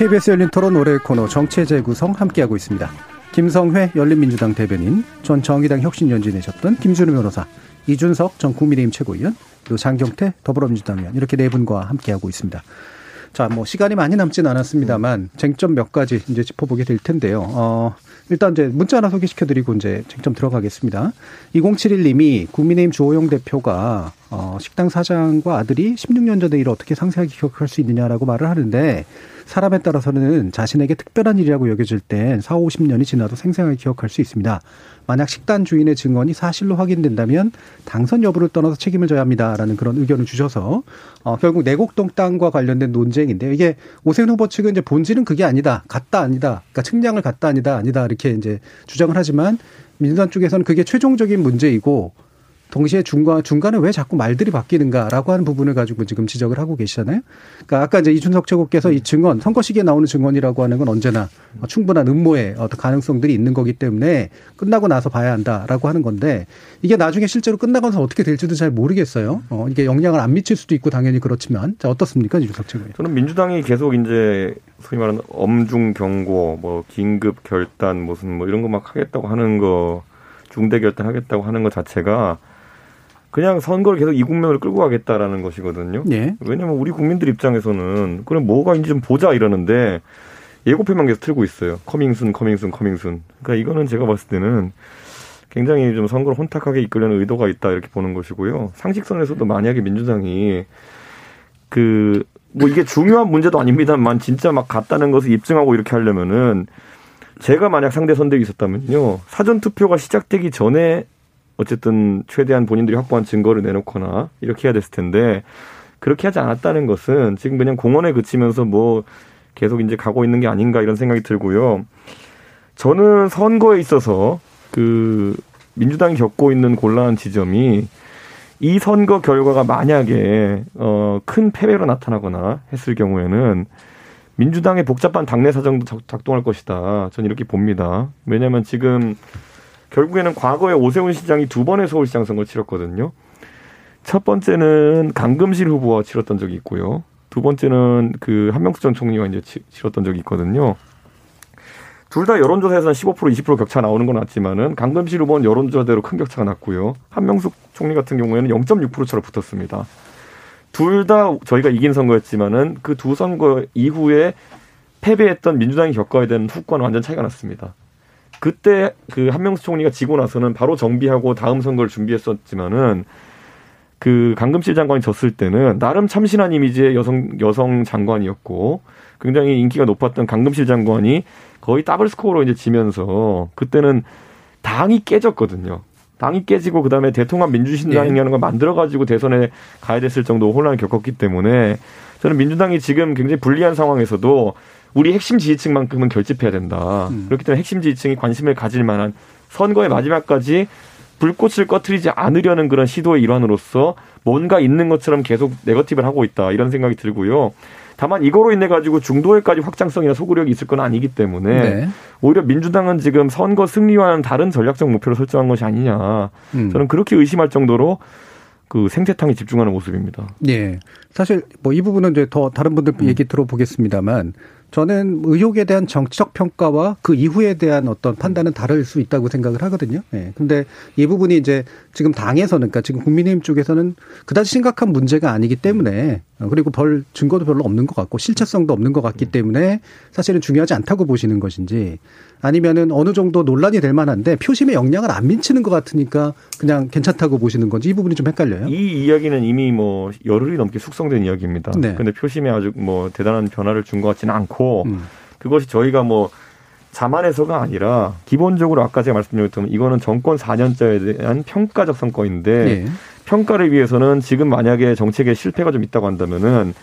KBS 열린 토론 올해 코너 정체 재구성 함께하고 있습니다. 김성회 열린민주당 대변인, 전 정의당 혁신연진이셨던 김준우 변호사, 이준석 전 국민의힘 최고위원, 그리고 장경태 더불어민주당 의원 이렇게 네 분과 함께하고 있습니다. 자, 뭐 시간이 많이 남진 않았습니다만 쟁점 몇 가지 이제 짚어보게 될 텐데요. 어, 일단 이제 문자 하나 소개시켜드리고 이제 쟁점 들어가겠습니다. 2071님이 국민의힘 주호영 대표가 어, 식당 사장과 아들이 16년 전의 일을 어떻게 상세하게 기억할 수 있느냐라고 말을 하는데 사람에 따라서는 자신에게 특별한 일이라고 여겨질 땐 4, 50년이 지나도 생생하게 기억할 수 있습니다. 만약 식단 주인의 증언이 사실로 확인된다면 당선 여부를 떠나서 책임을 져야 합니다라는 그런 의견을 주셔서 어, 결국 내곡동 땅과 관련된 논쟁인데 이게 오세훈 후보 측은 이제 본질은 그게 아니다, 같다 아니다, 그러니까 측량을 같다 아니다 아니다. 이렇게 이제 주장을 하지만 민주당 쪽에서는 그게 최종적인 문제이고 동시에 중간 중간에 왜 자꾸 말들이 바뀌는가라고 하는 부분을 가지고 지금 지적을 하고 계시잖아요. 그러니까 아까 이제 이준석 최고께서 이 증언 선거 시기에 나오는 증언이라고 하는 건 언제나 충분한 음모의 어떤 가능성들이 있는 거기 때문에 끝나고 나서 봐야 한다라고 하는 건데 이게 나중에 실제로 끝나고서 어떻게 될지도 잘 모르겠어요. 어, 이게 영향을 안 미칠 수도 있고 당연히 그렇지만 자 어떻습니까 이준석 최고님? 저는 민주당이 계속 이제 소위 말하는 엄중 경고, 뭐 긴급 결단 무슨 뭐 이런 거 막 하겠다고 하는 거 중대 결단 하겠다고 하는 것 자체가 그냥 선거를 계속 이 국면을 끌고 가겠다라는 것이거든요. 네. 왜냐하면 우리 국민들 입장에서는 그럼 뭐가 있는지 좀 보자 이러는데 예고편만 계속 틀고 있어요. coming soon, coming soon, coming soon. 그러니까 이거는 제가 봤을 때는 굉장히 좀 선거를 혼탁하게 이끌려는 의도가 있다 이렇게 보는 것이고요. 상식선에서도 만약에 민주당이 그 뭐 이게 중요한 문제도 아닙니다만 진짜 막 갔다는 것을 입증하고 이렇게 하려면은 제가 만약 상대 선대위 있었다면요 사전 투표가 시작되기 전에 어쨌든 최대한 본인들이 확보한 증거를 내놓거나 이렇게 해야 됐을 텐데 그렇게 하지 않았다는 것은 지금 그냥 공원에 그치면서 뭐 계속 이제 가고 있는 게 아닌가 이런 생각이 들고요. 저는 선거에 있어서 그 민주당이 겪고 있는 곤란한 지점이 이 선거 결과가 만약에 어 큰 패배로 나타나거나 했을 경우에는 민주당의 복잡한 당내 사정도 작동할 것이다. 저는 이렇게 봅니다. 왜냐하면 지금 결국에는 과거에 오세훈 시장이 두 번의 서울시장 선거 를 치렀거든요. 첫 번째는 강금실 후보와 치렀던 적이 있고요. 두 번째는 그 한명숙 전 총리와 이제 치렀던 적이 있거든요. 둘 다 여론조사에서는 15% 20% 격차 나오는 건 맞지만은 강금실 후보는 여론조사대로 큰 격차가 났고요. 한명숙 총리 같은 경우에는 0.6%차로 붙었습니다. 둘 다 저희가 이긴 선거였지만은 그 두 선거 이후에 패배했던 민주당이 겪어야 되는 후과는 완전 차이가 났습니다. 그때 그 한명수 총리가 지고 나서는 바로 정비하고 다음 선거를 준비했었지만은 그 강금실 장관이 졌을 때는 나름 참신한 이미지의 여성 여성 장관이었고 굉장히 인기가 높았던 강금실 장관이 거의 더블 스코어로 이제 지면서 그때는 당이 깨졌거든요. 당이 깨지고 그다음에 대통합 민주신당이라는 네. 걸 만들어 가지고 대선에 가야 됐을 정도 혼란을 겪었기 때문에 저는 민주당이 지금 굉장히 불리한 상황에서도 우리 핵심 지지층만큼은 결집해야 된다. 음. 그렇기 때문에 핵심 지지층이 관심을 가질 만한 선거의 마지막까지 불꽃을 꺼트리지 않으려는 그런 시도의 일환으로서 뭔가 있는 것처럼 계속 네거티브를 하고 있다. 이런 생각이 들고요. 다만 이거로 인해 가지고 중도에까지 확장성이나 소구력이 있을 건 아니기 때문에 네. 오히려 민주당은 지금 선거 승리와는 다른 전략적 목표를 설정한 것이 아니냐. 음. 저는 그렇게 의심할 정도로 그 생태탕에 집중하는 모습입니다. 예. 사실 뭐 이 부분은 이제 더 다른 분들 음. 얘기 들어보겠습니다만 저는 의혹에 대한 정치적 평가와 그 이후에 대한 어떤 판단은 다를 수 있다고 생각을 하거든요. 예. 네. 근데 이 부분이 이제 지금 당에서는 그러니까 지금 국민의힘 쪽에서는 그다지 심각한 문제가 아니기 때문에 어, 그리고 벌 증거도 별로 없는 것 같고 실체성도 없는 것 같기 때문에 사실은 중요하지 않다고 보시는 것인지 아니면은 어느 정도 논란이 될 만한데 표심에 영향을 안 미치는 것 같으니까 그냥 괜찮다고 보시는 건지 이 부분이 좀 헷갈려요. 이 이야기는 이미 뭐 열흘이 넘게 숙성된 이야기입니다. 네. 근데 표심에 아주 뭐 대단한 변화를 준 것 같지는 않고 음. 그것이 저희가 뭐 자만해서가 아니라 기본적으로 아까 제가 말씀드렸던 이거는 정권 4년째에 대한 평가적 성과인데 네. 평가를 위해서는 지금 만약에 정책에 실패가 좀 있다고 한다면은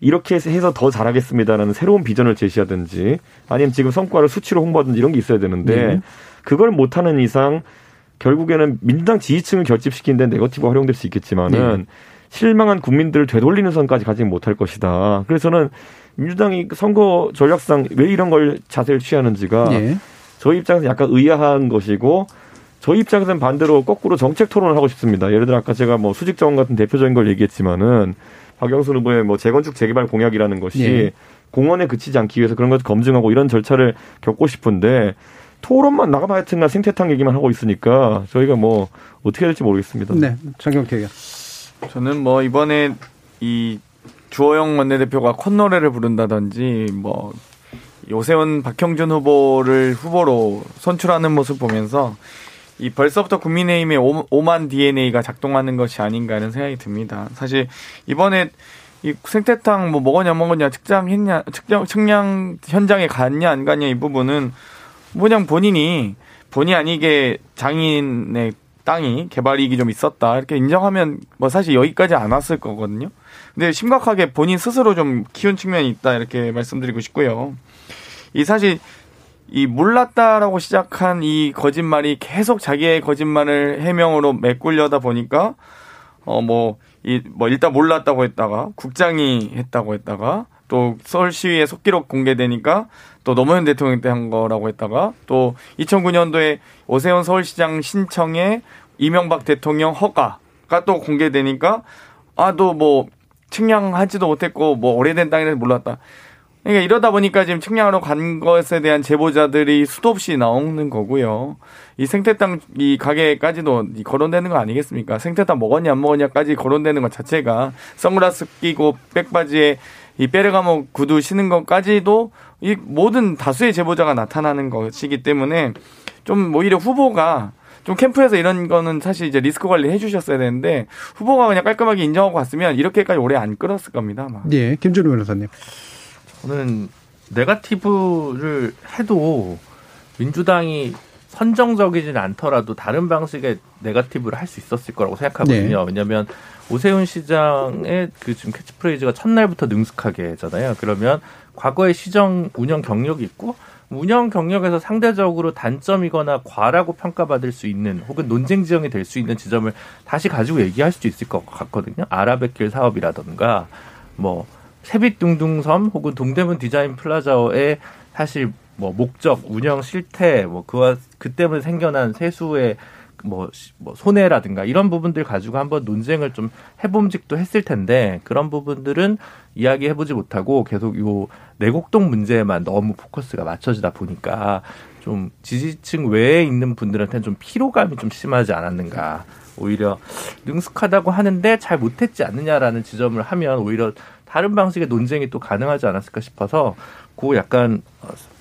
이렇게 해서 더 잘하겠습니다라는 새로운 비전을 제시하든지 아니면 지금 성과를 수치로 홍보하든지 이런 게 있어야 되는데 네. 그걸 못하는 이상 결국에는 민주당 지지층을 결집시키는 데 네거티브가 활용될 수 있겠지만은 네. 실망한 국민들을 되돌리는 선까지 가지 못할 것이다. 그래서는 민주당이 선거 전략상 왜 이런 걸 자세를 취하는지가 네. 저희 입장에서 약간 의아한 것이고 저희 입장에서는 반대로 거꾸로 정책 토론을 하고 싶습니다. 예를 들어 아까 제가 뭐 수직 정원 같은 대표적인 걸 얘기했지만은 박영수 후보의 뭐 재건축 재개발 공약이라는 것이 예. 공원에 그치지 않기 위해서 그런 것을 검증하고 이런 절차를 겪고 싶은데 토론만 나가면 하여튼간 생태탕 얘기만 하고 있으니까 저희가 뭐 어떻게 해야 될지 모르겠습니다. 네, 장경태요. 저는 뭐 이번에 이 주호영 원내대표가 콧노래를 부른다든지 뭐 요세훈 박형준 후보를 후보로 선출하는 모습 보면서 이 벌써부터 국민의힘의 오만 DNA가 작동하는 것이 아닌가 하는 생각이 듭니다. 사실 이번에 이 생태탕 뭐 먹었냐 먹었냐 측량했냐 측량 측량 현장에 갔냐 안 갔냐 이 부분은 그냥 본인이 본의 아니게 장인의 땅이 개발 이익이 좀 있었다 이렇게 인정하면 뭐 사실 여기까지 안 왔을 거거든요. 근데 심각하게 본인 스스로 좀 키운 측면이 있다 이렇게 말씀드리고 싶고요. 이 사실 이 몰랐다라고 시작한 이 거짓말이 계속 자기의 거짓말을 해명으로 메꾸려다 보니까 어뭐 이 뭐 일단 몰랐다고 했다가 국장이 했다고 했다가 또 서울시위에 속기록 공개되니까 또 노무현 대통령 때 한 거라고 했다가 또 2009년도에 오세훈 서울시장 신청에 이명박 대통령 허가가 또 공개되니까 아 또 뭐 측량하지도 못했고 뭐 오래된 땅이라서 몰랐다. 그러니까 이러다 보니까 지금 측량하러 간 것에 대한 제보자들이 수도 없이 나오는 거고요. 이 생태땅 이 가게까지도 거론되는 거 아니겠습니까? 생태땅 먹었냐 안 먹었냐까지 거론되는 것 자체가 선글라스 끼고 백바지에 이 빼르가모 구두 신는 것까지도 이 모든 다수의 제보자가 나타나는 것이기 때문에 좀 오히려 후보가 좀 캠프에서 이런 거는 사실 이제 리스크 관리 해주셨어야 되는데 후보가 그냥 깔끔하게 인정하고 갔으면 이렇게까지 오래 안 끌었을 겁니다. 아마. 예, 김준우 변호사님. 저는 네가티브를 해도 민주당이 선정적이진 않더라도 다른 방식의 네가티브를 할 수 있었을 거라고 생각하거든요. 네. 왜냐하면 오세훈 시장의 그 지금 캐치프레이즈가 첫날부터 능숙하게잖아요. 그러면 과거의 시정 운영 경력이 있고 운영 경력에서 상대적으로 단점이거나 과라고 평가받을 수 있는 혹은 논쟁 지형이 될 수 있는 지점을 다시 가지고 얘기할 수도 있을 것 같거든요. 아라뱃길 사업이라던가 뭐 세빛둥둥섬 혹은 동대문 디자인 플라자의 사실 뭐 목적, 운영 실태, 뭐 그와 그 때문에 생겨난 세수의 뭐, 뭐 손해라든가 이런 부분들 가지고 한번 논쟁을 좀 해봄직도 했을 텐데 그런 부분들은 이야기해보지 못하고 계속 요 내곡동 문제에만 너무 포커스가 맞춰지다 보니까 좀 지지층 외에 있는 분들한테는 좀 피로감이 좀 심하지 않았는가. 오히려 능숙하다고 하는데 잘 못했지 않느냐라는 지점을 하면 오히려 다른 방식의 논쟁이 또 가능하지 않았을까 싶어서 그 약간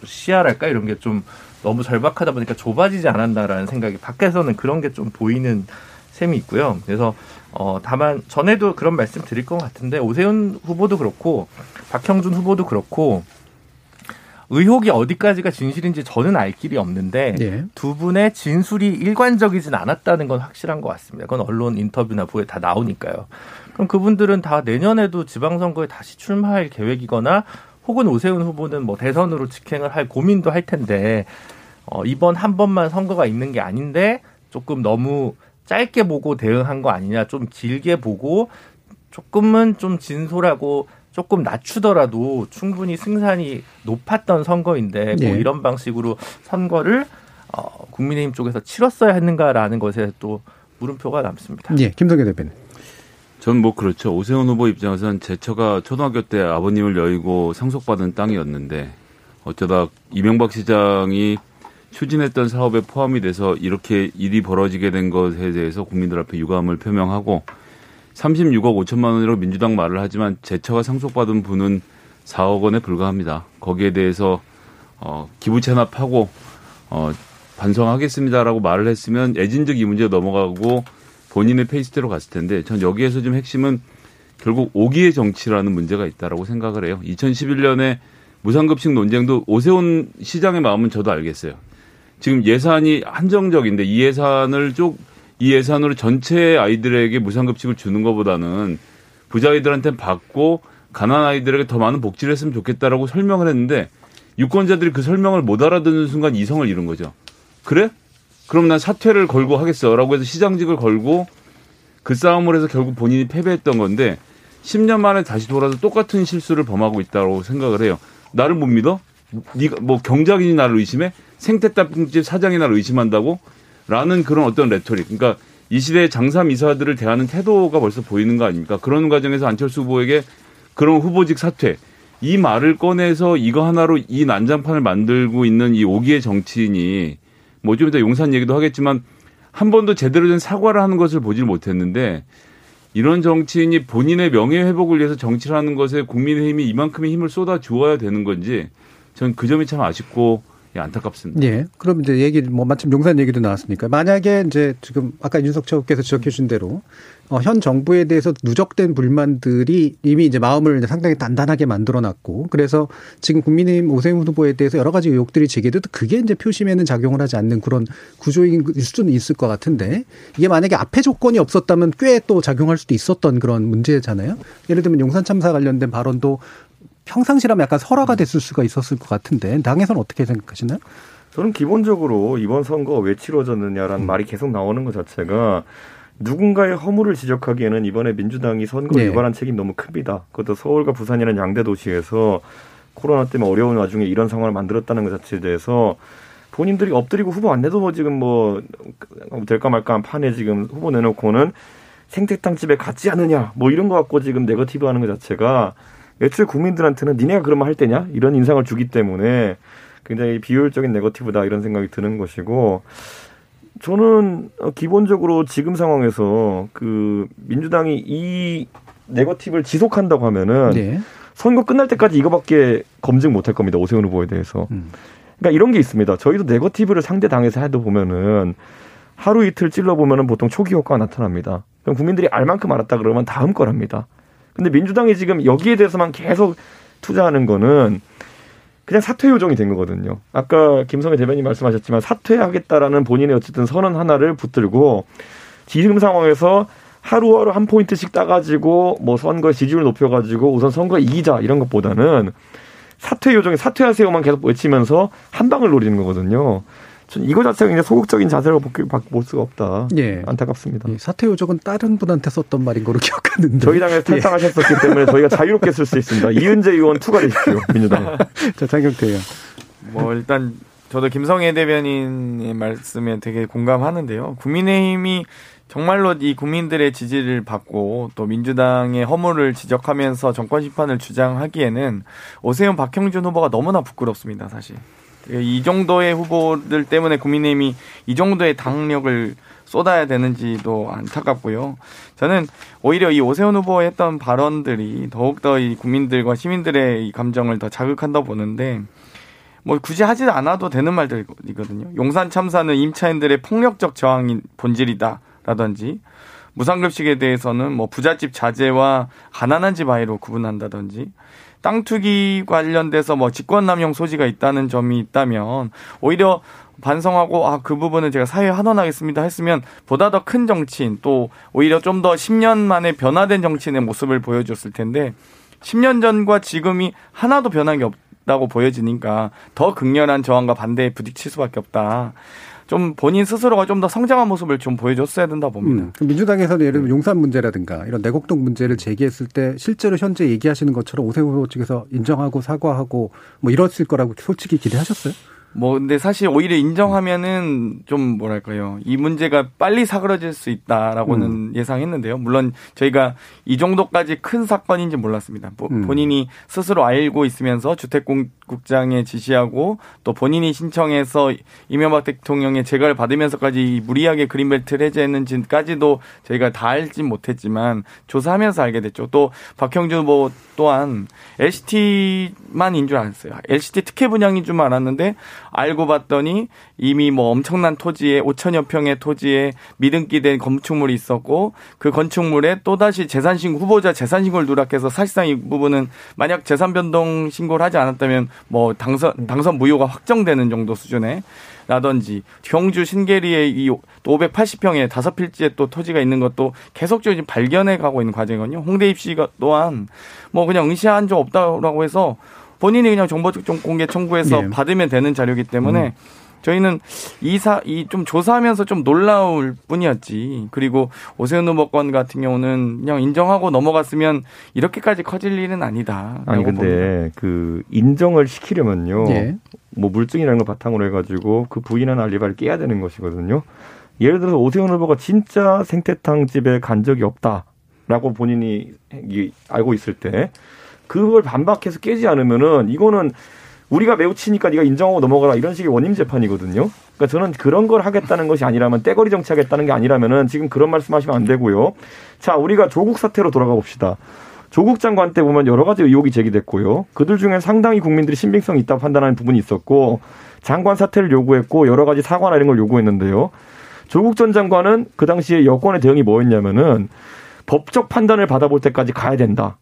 시야랄까 이런 게좀 너무 절박하다 보니까 좁아지지 않았나라는 생각이 밖에서는 그런 게 좀 보이는 셈이 있고요. 그래서 어 다만 전에도 그런 말씀 드릴 것 같은데 오세훈 후보도 그렇고 박형준 후보도 그렇고 의혹이 어디까지가 진실인지 저는 알 길이 없는데 네. 두 분의 진술이 일관적이진 않았다는 건 확실한 것 같습니다. 그건 언론 인터뷰나 보에 다 나오니까요. 그럼 그분들은 다 내년에도 지방선거에 다시 출마할 계획이거나 혹은 오세훈 후보는 뭐 대선으로 직행을 할 고민도 할 텐데 어, 이번 한 번만 선거가 있는 게 아닌데 조금 너무 짧게 보고 대응한 거 아니냐 좀 길게 보고 조금은 좀 진솔하고 조금 낮추더라도 충분히 승산이 높았던 선거인데 뭐 네. 뭐 이런 방식으로 선거를 어, 국민의힘 쪽에서 치렀어야 했는가라는 것에 또 물음표가 남습니다. 예, 김성계 대표님. 전 뭐 그렇죠. 오세훈 후보 입장에서는 제처가 초등학교 때 아버님을 여의고 상속받은 땅이었는데 어쩌다 이명박 시장이 추진했던 사업에 포함이 돼서 이렇게 일이 벌어지게 된 것에 대해서 국민들 앞에 유감을 표명하고 36억 5천만 원으로 민주당 말을 하지만 제처가 상속받은 분은 4억 원에 불과합니다. 거기에 대해서 어, 기부 체납하고 어, 반성하겠습니다라고 말을 했으면 애진적 이 문제 넘어가고 본인의 페이스대로 갔을 텐데 전 여기에서 좀 핵심은 결국 오기의 정치라는 문제가 있다라고 생각을 해요. 2011년에 무상급식 논쟁도 오세훈 시장의 마음은 저도 알겠어요. 지금 예산이 한정적인데 이 예산을 쭉이 예산으로 전체 아이들에게 무상급식을 주는 것보다는 부자 아이들한테 받고 가난 아이들에게 더 많은 복지를 했으면 좋겠다라고 설명을 했는데 유권자들이 그 설명을 못 알아듣는 순간 이성을 잃은 거죠. 그래? 그럼 난 사퇴를 걸고 하겠어라고 해서 시장직을 걸고 그 싸움을 해서 결국 본인이 패배했던 건데 10년 만에 다시 돌아서 똑같은 실수를 범하고 있다고 생각을 해요. 나를 못 믿어? 네가 뭐 경작인이 나를 의심해? 생태탕집 사장이 나를 의심한다고? 라는 그런 어떤 레토릭. 그러니까 이 시대의 장삼이사들을 대하는 태도가 벌써 보이는 거 아닙니까? 그런 과정에서 안철수 후보에게 그런 후보직 사퇴 이 말을 꺼내서 이거 하나로 이 난장판을 만들고 있는 이 오기의 정치인이 뭐 좀 이따 용산 얘기도 하겠지만 한 번도 제대로 된 사과를 하는 것을 보질 못했는데 이런 정치인이 본인의 명예 회복을 위해서 정치를 하는 것에 국민의힘이 이만큼의 힘을 쏟아 주어야 되는 건지 전 그 점이 참 아쉽고 예, 안타깝습니다. 예. 그럼 이제 얘기, 뭐 마침 용산 얘기도 나왔으니까 만약에 이제 지금 아까 윤석 최고께서 지적해 주신 대로 어, 현 정부에 대해서 누적된 불만들이 이미 이제 마음을 상당히 단단하게 만들어 놨고 그래서 지금 국민의힘 오세훈 후보에 대해서 여러 가지 의혹들이 제기돼도 그게 이제 표심에는 작용을 하지 않는 그런 구조인 수준은 있을 것 같은데 이게 만약에 앞에 조건이 없었다면 꽤 또 작용할 수도 있었던 그런 문제잖아요. 예를 들면 용산 참사 관련된 발언도 평상시라면 약간 설화가 됐을 수가 있었을 것 같은데 당에서는 어떻게 생각하시나요? 저는 기본적으로 이번 선거 왜 치러졌느냐라는 음. 말이 계속 나오는 것 자체가 누군가의 허물을 지적하기에는 이번에 민주당이 선거를 네. 유발한 책임이 너무 큽니다. 그것도 서울과 부산이라는 양대 도시에서 코로나 때문에 어려운 와중에 이런 상황을 만들었다는 것 자체에 대해서 본인들이 엎드리고 후보 안 내도 뭐 지금 뭐 될까 말까 한 판에 지금 후보 내놓고는 생태탕 집에 갔지 않느냐 뭐 이런 거 갖고 지금 네거티브 하는 것 자체가 애초에 국민들한테는 니네가 그러면 할 때냐 이런 인상을 주기 때문에 굉장히 비효율적인 네거티브다 이런 생각이 드는 것이고 저는 기본적으로 지금 상황에서 그 민주당이 이 네거티브를 지속한다고 하면은 네. 선거 끝날 때까지 이거밖에 검증 못 할 겁니다 오세훈 후보에 대해서. 음. 그러니까 이런 게 있습니다. 저희도 네거티브를 상대 당에서 해도 보면은 하루 이틀 찔러 보면은 보통 초기 효과가 나타납니다. 그럼 국민들이 알 만큼 알았다 그러면 다음 거랍니다. 근데 민주당이 지금 여기에 대해서만 계속 투자하는 거는 그냥 사퇴 요정이 된 거거든요. 아까 김성애 대변인 말씀하셨지만 사퇴하겠다라는 본인의 어쨌든 선언 하나를 붙들고 지금 상황에서 하루하루 한 포인트씩 따가지고 뭐 선거 지지율 높여가지고 우선 선거 이기자 이런 것보다는 사퇴 요정에 사퇴하세요만 계속 외치면서 한 방을 노리는 거거든요. 전 이거 자체가 이제 소극적인 자세로 볼 수가 없다. 예. 안타깝습니다. 예. 사퇴 요정은 다른 분한테 썼던 말인 거로 기억하는데. 저희 당에서 탈당하셨었기 예. 때문에 저희가 자유롭게 쓸 수 있습니다. 이은재 의원 투가 되십시오. 민주당. 자, 장경태 의원. 뭐 일단 저도 김성애 대변인의 말씀에 되게 공감하는데요. 국민의힘이 정말로 이 국민들의 지지를 받고 또 민주당의 허물을 지적하면서 정권 심판을 주장하기에는 오세훈 박형준 후보가 너무나 부끄럽습니다, 사실. 이 정도의 후보들 때문에 국민의힘이 이 정도의 당력을 쏟아야 되는지도 안타깝고요. 저는 오히려 이 오세훈 후보의 했던 발언들이 더욱더 이 국민들과 시민들의 이 감정을 더 자극한다 보는데 뭐 굳이 하지 않아도 되는 말들이거든요. 용산 참사는 임차인들의 폭력적 저항인 본질이다라든지 무상급식에 대해서는 뭐 부잣집 자제와 가난한 집 아이로 구분한다든지 땅 투기 관련돼서 뭐 직권남용 소지가 있다는 점이 있다면 오히려 반성하고 아 그 부분은 제가 사회에 환원하겠습니다 했으면 보다 더 큰 정치인 또 오히려 좀 더 10년 만에 변화된 정치인의 모습을 보여줬을 텐데 10년 전과 지금이 하나도 변한 게 없다고 보여지니까 더 극렬한 저항과 반대에 부딪힐 수밖에 없다. 좀 본인 스스로가 좀 더 성장한 모습을 좀 보여줬어야 된다 봅니다. 음, 민주당에서는 예를 들면 용산 문제라든가 이런 내곡동 문제를 제기했을 때 실제로 현재 얘기하시는 것처럼 오세훈 측에서 인정하고 사과하고 뭐 이랬을 거라고 솔직히 기대하셨어요? 뭐 근데 사실 오히려 인정하면은 좀 뭐랄까요 이 문제가 빨리 사그러질 수 있다라고는 음. 예상했는데요. 물론 저희가 이 정도까지 큰 사건인지 몰랐습니다. 음. 본인이 스스로 알고 있으면서 주택국장에 지시하고 또 본인이 신청해서 이명박 대통령의 재가를 받으면서까지 무리하게 그린벨트를 해제했는지까지도 저희가 다 알진 못했지만 조사하면서 알게 됐죠. 또 박형준 뭐 또한 LCT만인 줄 알았어요. LCT 특혜 분양인 줄 알았는데 알고 봤더니 이미 뭐 엄청난 토지에 5천여 평의 토지에 미등기 된 건축물이 있었고 그 건축물에 또다시 재산신고 후보자 재산신고를 누락해서 사실상 이 부분은 만약 재산 변동 신고를 하지 않았다면 뭐 당선 당선 무효가 확정되는 정도 수준의 라든지 경주 신계리에 이 580평에 다섯 필지에 또 토지가 있는 것도 계속적으로 발견해 가고 있는 과정이거든요. 홍대 입시가 또한 뭐 그냥 응시한 적 없다라고 해서 본인이 그냥 정보 공개 청구해서 네. 받으면 되는 자료이기 때문에 음. 저희는 이사 이 좀 조사하면서 좀 놀라울 뿐이었지. 그리고 오세훈 후보 건 같은 경우는 그냥 인정하고 넘어갔으면 이렇게까지 커질 일은 아니다. 아니 근데 봅니다. 그 인정을 시키려면요. 예. 뭐 물증이라는 걸 바탕으로 해가지고 그 부인한 알리바를 깨야 되는 것이거든요. 예를 들어서 오세훈 후보가 진짜 생태탕 집에 간 적이 없다라고 본인이 알고 있을 때 그걸 반박해서 깨지 않으면은 이거는 우리가 매우 치니까 네가 인정하고 넘어가라 이런 식의 원님 재판이거든요. 그러니까 저는 그런 걸 하겠다는 것이 아니라면 떼거리 정치하겠다는 게 아니라면은 지금 그런 말씀하시면 안 되고요. 자, 우리가 조국 사태로 돌아가 봅시다. 조국 장관 때 보면 여러 가지 의혹이 제기됐고요. 그들 중에 상당히 국민들이 신빙성이 있다고 판단하는 부분이 있었고 장관 사퇴를 요구했고 여러 가지 사과나 이런 걸 요구했는데요. 조국 전 장관은 그 당시에 여권의 대응이 뭐였냐면은 법적 판단을 받아볼 때까지 가야 된다.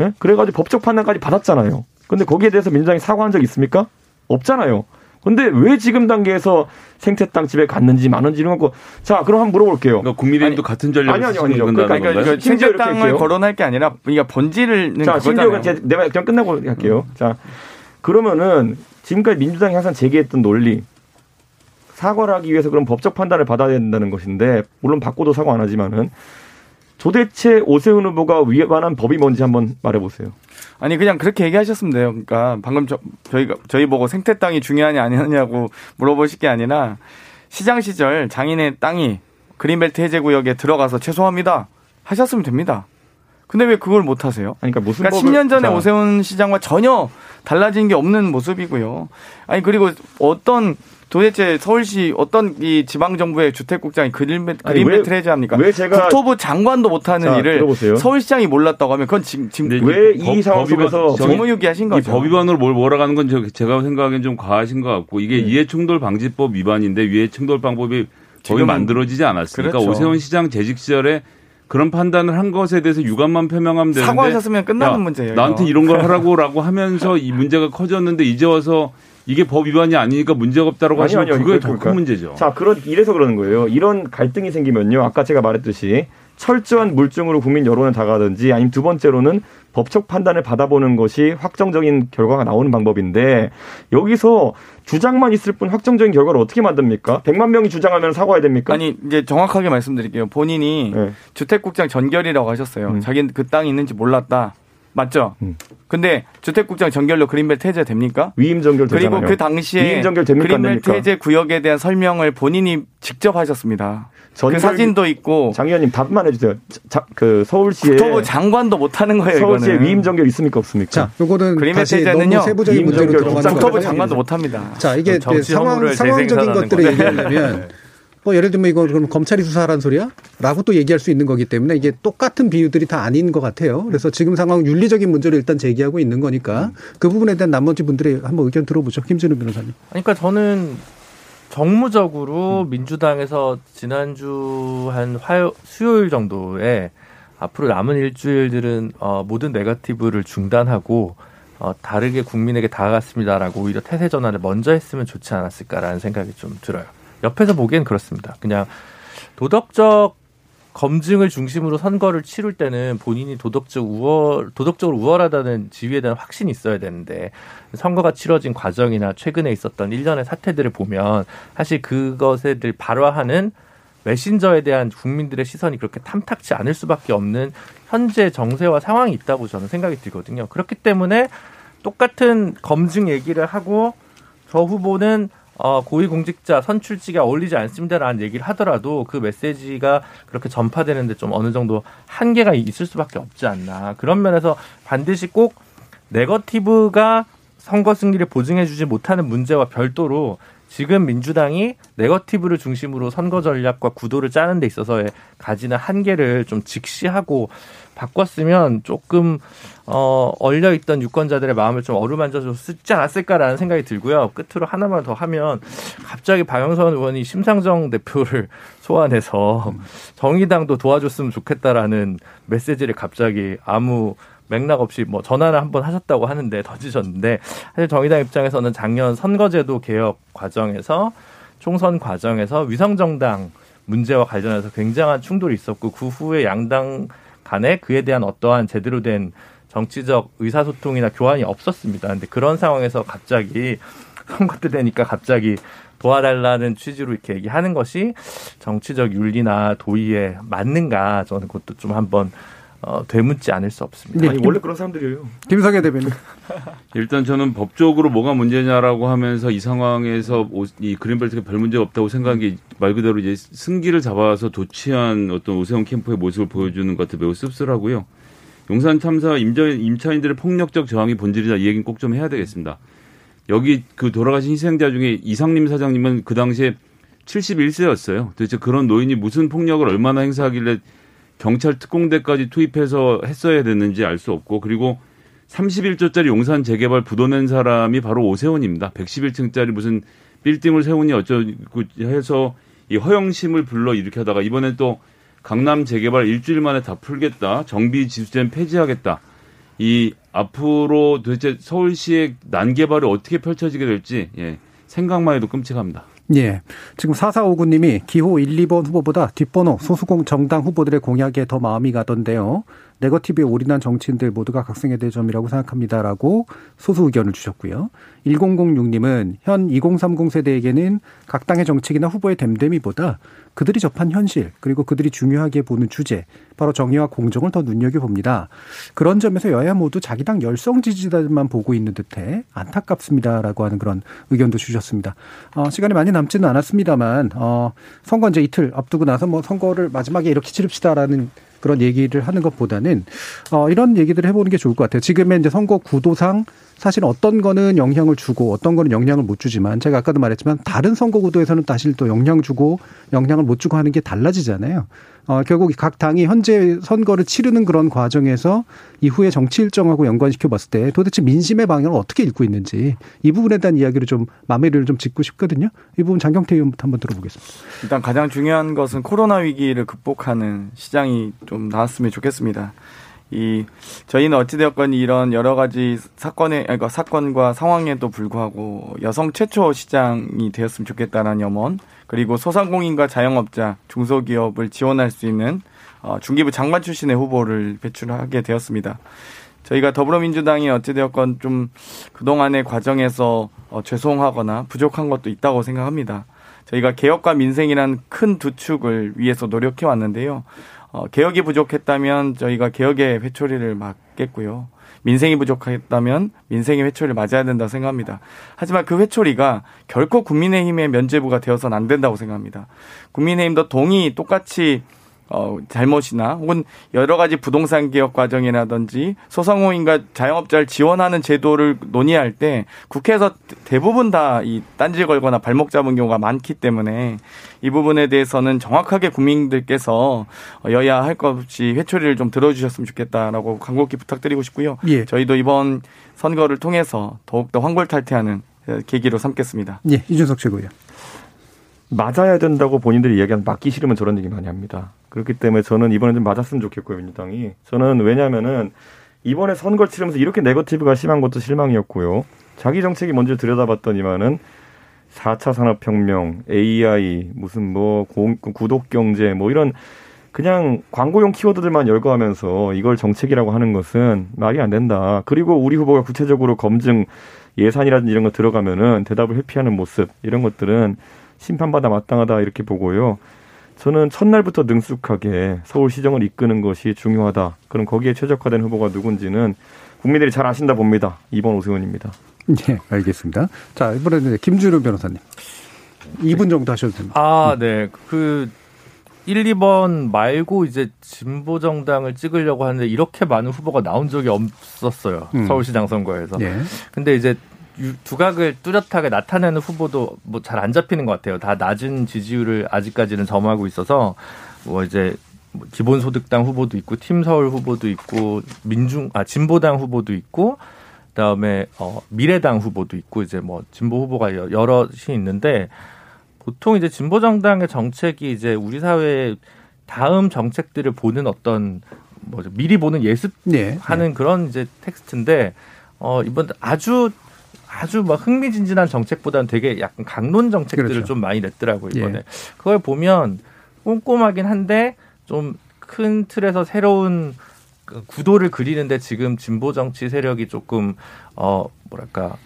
예? 그래가지고 법적 판단까지 받았잖아요. 근데 거기에 대해서 민주당이 사과한 적 있습니까? 없잖아요. 근데 왜 지금 단계에서 생태 땅 집에 갔는지 많은지 이런 거. 자, 그럼 한번 물어볼게요. 그러니까 국민의힘도 아니, 같은 전략을 아니, 아니, 아니죠. 그러니까, 그러니까 생태 땅을 거론할 게 아니라 그러니까 본질을 자, 심지어 내가 그냥 끝나고 할게요. 음. 자, 그러면은 지금까지 민주당이 항상 제기했던 논리 사과를 하기 위해서 그런 법적 판단을 받아야 된다는 것인데 물론 받고도 사과 안 하지만은 도대체 오세훈 후보가 위반한 법이 뭔지 한번 말해보세요. 아니 그냥 그렇게 얘기하셨으면 돼요. 그러니까 방금 저, 저희가 저희 보고 생태 땅이 중요하냐 아니냐고 물어보실 게 아니라 시장 시절 장인의 땅이 그린벨트 해제 구역에 들어가서 최소합니다 하셨으면 됩니다. 근데 왜 그걸 못 하세요? 아니, 그러니까 무슨 그러니까 10년 전에 자. 오세훈 시장과 전혀 달라진 게 없는 모습이고요. 아니 그리고 어떤 도대체 서울시 어떤 이 지방 정부의 주택국장이 그린벨 그린벨트 해제 합니까? 왜 제가 국토부 장관도 못하는 자, 일을 들어보세요. 서울시장이 몰랐다고 하면 그건 지금 지금 왜 이 상황 속에서 정무유기하신 거죠? 법 위반으로 뭘 몰아가는 건 제가 생각하기엔 좀 과하신 것 같고 이게 네. 이해충돌 방지법 위반인데 이해충돌 방법이 거의 만들어지지 않았으니까 그렇죠. 오세훈 시장 재직 시절에 그런 판단을 한 것에 대해서 유감만 표명하면 되는데 사과하셨으면 끝나는 야, 문제예요. 나한테 이런 걸 하라고라고 하면서 이 문제가 커졌는데 이제 와서 이게 법 위반이 아니니까 문제가 없다라고 하시면 아니요, 그게 더 큰 문제죠. 자, 그런 이래서 그러는 거예요. 이런 갈등이 생기면요. 아까 제가 말했듯이 철저한 물증으로 국민 여론을 다가든지 아니면 두 번째로는 법적 판단을 받아보는 것이 확정적인 결과가 나오는 방법인데 여기서 주장만 있을 뿐 확정적인 결과를 어떻게 만듭니까? 100만 명이 주장하면 사과해야 됩니까? 아니 이제 정확하게 말씀드릴게요. 본인이 네. 주택국장 전결이라고 하셨어요. 음. 자기는 그 땅이 있는지 몰랐다. 맞죠? 음. 근데 주택국장 전결로 그린벨트 해제 됩니까? 위임 전결 되잖아요. 그리고 그 당시에 위임 전결 됩니까? 그린벨트 해제 구역에 대한 설명을 본인이 직접 하셨습니다. 그 사진도 있고 장 의원님 답만 해주세요. 자, 그 서울시에 국토부 장관도 못하는 거예요. 서울시에 이거는. 위임 전결 있습니까 없습니까? 자, 요거는 그린벨트 해제는요. 세부적인 문제로 들어가는 국토부 장관도 못합니다. 자, 이게 상황 상황적인 것들을 얘기하려면 뭐 예를 들면 이거 그럼 검찰이 수사하라는 소리야? 라고 또 얘기할 수 있는 거기 때문에 이게 똑같은 비유들이 다 아닌 것 같아요. 그래서 지금 상황 윤리적인 문제를 일단 제기하고 있는 거니까 그 부분에 대한 나머지 분들의 한번 의견 들어보죠. 김진우 변호사님. 그러니까 저는 정무적으로 음. 민주당에서 지난주 한 화요, 수요일 정도에 앞으로 남은 일주일들은 어, 모든 네거티브를 중단하고 어, 다르게 국민에게 다가갔습니다라고 오히려 태세 전환을 먼저 했으면 좋지 않았을까라는 생각이 좀 들어요. 옆에서 보기엔 그렇습니다. 그냥 도덕적 검증을 중심으로 선거를 치룰 때는 본인이 도덕적 우월, 도덕적으로 우월하다는 지위에 대한 확신이 있어야 되는데 선거가 치러진 과정이나 최근에 있었던 일련의 사태들을 보면 사실 그것에 들 발화하는 메신저에 대한 국민들의 시선이 그렇게 탐탁치 않을 수밖에 없는 현재 정세와 상황이 있다고 저는 생각이 들거든요. 그렇기 때문에 똑같은 검증 얘기를 하고 저 후보는 어, 고위공직자 선출직에 어울리지 않습니다라는 얘기를 하더라도 그 메시지가 그렇게 전파되는데 좀 어느 정도 한계가 있을 수밖에 없지 않나. 그런 면에서 반드시 꼭 네거티브가 선거 승리를 보증해주지 못하는 문제와 별도로 지금 민주당이 네거티브를 중심으로 선거 전략과 구도를 짜는 데 있어서의 가지는 한계를 좀 직시하고 바꿨으면 조금 어 얼려 있던 유권자들의 마음을 좀 어루만져 줬지 않았을까라는 생각이 들고요. 끝으로 하나만 더 하면 갑자기 박영선 의원이 심상정 대표를 소환해서 정의당도 도와줬으면 좋겠다라는 메시지를 갑자기 아무 맥락 없이 뭐 전화를 한번 하셨다고 하는데 던지셨는데 사실 정의당 입장에서는 작년 선거제도 개혁 과정에서 총선 과정에서 위성정당 문제와 관련해서 굉장한 충돌이 있었고 그 후에 양당 간에 그에 대한 어떠한 제대로 된 정치적 의사소통이나 교환이 없었습니다. 근데 그런 상황에서 갑자기 선거 때 되니까 갑자기 도와달라는 취지로 이렇게 얘기하는 것이 정치적 윤리나 도의에 맞는가 저는 그것도 좀 한번 어, 되묻지 않을 수 없습니다. 네, 아니, 원래 그런 사람들이에요. 김성애 대변인. 일단 저는 법적으로 뭐가 문제냐라고 하면서 이 상황에서 이 그린벨트가 별 문제가 없다고 생각한 게 말 그대로 이제 승기를 잡아서 도취한 어떤 오세훈 캠프의 모습을 보여주는 것 같아 매우 씁쓸하고요. 용산 참사 임자, 임차인들의 폭력적 저항이 본질이다 이 얘기는 꼭 좀 해야 되겠습니다. 여기 그 돌아가신 희생자 중에 이상림 사장님은 그 당시에 71세였어요. 도대체 그런 노인이 무슨 폭력을 얼마나 행사하길래 경찰 특공대까지 투입해서 했어야 됐는지 알 수 없고 그리고 31조짜리 용산 재개발 부도낸 사람이 바로 오세훈입니다. 111층짜리 무슨 빌딩을 세우니 어쩌고 해서 이 허영심을 불러 이렇게 하다가 이번엔 또 강남 재개발 일주일 만에 다 풀겠다. 정비 지수제는 폐지하겠다. 이 앞으로 도대체 서울시의 난개발이 어떻게 펼쳐지게 될지 예, 생각만 해도 끔찍합니다. 예. 지금 4459님이 기호 1, 2번 후보보다 뒷번호 소수공 정당 후보들의 공약에 더 마음이 가던데요. 네거티브에 올인한 정치인들 모두가 각성해야 될 점이라고 생각합니다라고 소수 의견을 주셨고요. 1006님은 현 2030 세대에게는 각 당의 정책이나 후보의 됨됨이보다 그들이 접한 현실 그리고 그들이 중요하게 보는 주제 바로 정의와 공정을 더 눈여겨봅니다. 그런 점에서 여야 모두 자기 당 열성 지지자들만 보고 있는 듯해 안타깝습니다라고 하는 그런 의견도 주셨습니다. 어, 시간이 많이 남지는 않았습니다만 어, 선거 이제 이틀 앞두고 나서 뭐 선거를 마지막에 이렇게 치릅시다라는 그런 얘기를 하는 것보다는 어 이런 얘기들을 해보는 게 좋을 것 같아요. 지금의 이제 선거 구도상 사실 어떤 거는 영향을 주고 어떤 거는 영향을 못 주지만 제가 아까도 말했지만 다른 선거 구도에서는 사실 또 영향 주고 영향을 못 주고 하는 게 달라지잖아요. 어, 결국 각 당이 현재 선거를 치르는 그런 과정에서 이후에 정치 일정하고 연관시켜 봤을 때 도대체 민심의 방향을 어떻게 읽고 있는지 이 부분에 대한 이야기를 좀 마무리를 좀 짓고 싶거든요. 이 부분 장경태 의원부터 한번 들어보겠습니다. 일단 가장 중요한 것은 코로나 위기를 극복하는 시장이 좀 나왔으면 좋겠습니다. 이 저희는 어찌되었건 이런 여러 가지 사건에 그러니까 사건과 상황에도 불구하고 여성 최초 시장이 되었으면 좋겠다는 염원 그리고 소상공인과 자영업자 중소기업을 지원할 수 있는 어, 중기부 장관 출신의 후보를 배출하게 되었습니다. 저희가 더불어민주당이 어찌되었건 좀 그동안의 과정에서 어, 죄송하거나 부족한 것도 있다고 생각합니다. 저희가 개혁과 민생이란 큰 두 축을 위해서 노력해 왔는데요. 어, 개혁이 부족했다면 저희가 개혁의 회초리를 막겠고요. 민생이 부족했다면 민생의 회초리를 맞아야 된다고 생각합니다. 하지만 그 회초리가 결코 국민의힘의 면죄부가 되어서는 안 된다고 생각합니다. 국민의힘도 동의 똑같이 어, 잘못이나 혹은 여러 가지 부동산 개혁 과정이라든지 소상공인과 자영업자를 지원하는 제도를 논의할 때 국회에서 대부분 다 이 딴지 걸거나 발목 잡은 경우가 많기 때문에 이 부분에 대해서는 정확하게 국민들께서 여야 할 것 없이 회초리를 좀 들어주셨으면 좋겠다라고 간곡히 부탁드리고 싶고요. 예. 저희도 이번 선거를 통해서 더욱더 황골탈퇴하는 계기로 삼겠습니다. 예, 이준석 최고위원. 맞아야 된다고 본인들이 이야기하는 맞기 싫으면 저런 얘기 많이 합니다. 그렇기 때문에 저는 이번에 좀 맞았으면 좋겠고요, 민주당이. 저는 왜냐면은 이번에 선거를 치르면서 이렇게 네거티브가 심한 것도 실망이었고요. 자기 정책이 뭔지 들여다봤더니만은 4차 산업혁명, AI, 무슨 뭐 공, 구독 경제 뭐 이런 그냥 광고용 키워드들만 열거하면서 이걸 정책이라고 하는 것은 말이 안 된다. 그리고 우리 후보가 구체적으로 검증 예산이라든지 이런 거 들어가면은 대답을 회피하는 모습 이런 것들은 심판받아 마땅하다 이렇게 보고요. 저는 첫날부터 능숙하게 서울시정을 이끄는 것이 중요하다. 그럼 거기에 최적화된 후보가 누군지는 국민들이 잘 아신다 봅니다. 이번 오세훈입니다. 네, 알겠습니다. 자, 이번에는 김준호 변호사님. 2분 정도 하셔도 됩니다. 아, 네. 그 1, 2번 말고 이제 진보 정당을 찍으려고 하는데 이렇게 많은 후보가 나온 적이 없었어요. 음. 서울시장 선거에서. 네. 근데 이제 두각을 뚜렷하게 나타내는 후보도 뭐 잘 안 잡히는 것 같아요. 다 낮은 지지율을 아직까지는 점하고 있어서 뭐 이제 뭐 기본소득당 후보도 있고 팀 서울 후보도 있고 민중 아 진보당 후보도 있고 그다음에 어 미래당 후보도 있고 이제 뭐 진보 후보가 여럿이 있는데 보통 이제 진보 정당의 정책이 이제 우리 사회의 다음 정책들을 보는 어떤 뭐죠 미리 보는 예습하는 네, 네. 그런 이제 텍스트인데 어 이번 아주 아주 막 흥미진진한 정책보다는 되게 약간 강론 정책들을 그렇죠. 좀 많이 냈더라고요 이번에 예. 그걸 보면 꼼꼼하긴 한데 좀 큰 틀에서 새로운 그 구도를 그리는데 지금 진보 정치 세력이 조금 어 뭐랄까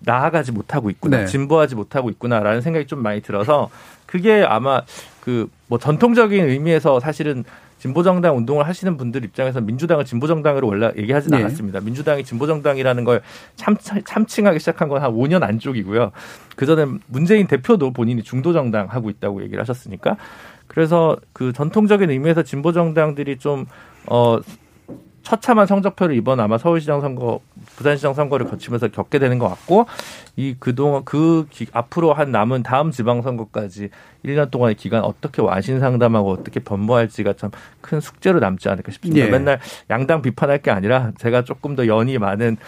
나아가지 못하고 있구나, 네. 진보하지 못하고 있구나라는 생각이 좀 많이 들어서 그게 아마 그 뭐 전통적인 의미에서 사실은 진보정당 운동을 하시는 분들 입장에서 민주당을 진보정당으로 원래 얘기하지는 네. 않았습니다. 민주당이 진보정당이라는 걸 참, 참칭하기 시작한 건 한 5년 안쪽이고요. 그전에 문재인 대표도 본인이 중도정당 하고 있다고 얘기를 하셨으니까. 그래서 그 전통적인 의미에서 진보정당들이 좀, 어, 처참한 성적표를 이번 아마 서울시장 선거, 부산시장 선거를 거치면서 겪게 되는 것 같고 이 그동안 그 기, 앞으로 한 남은 다음 지방선거까지 1년 동안의 기간 어떻게 와신 상담하고 어떻게 변모할지가 참 큰 숙제로 남지 않을까 싶습니다. 예. 맨날 양당 비판할 게 아니라 제가 조금 더 연이 많은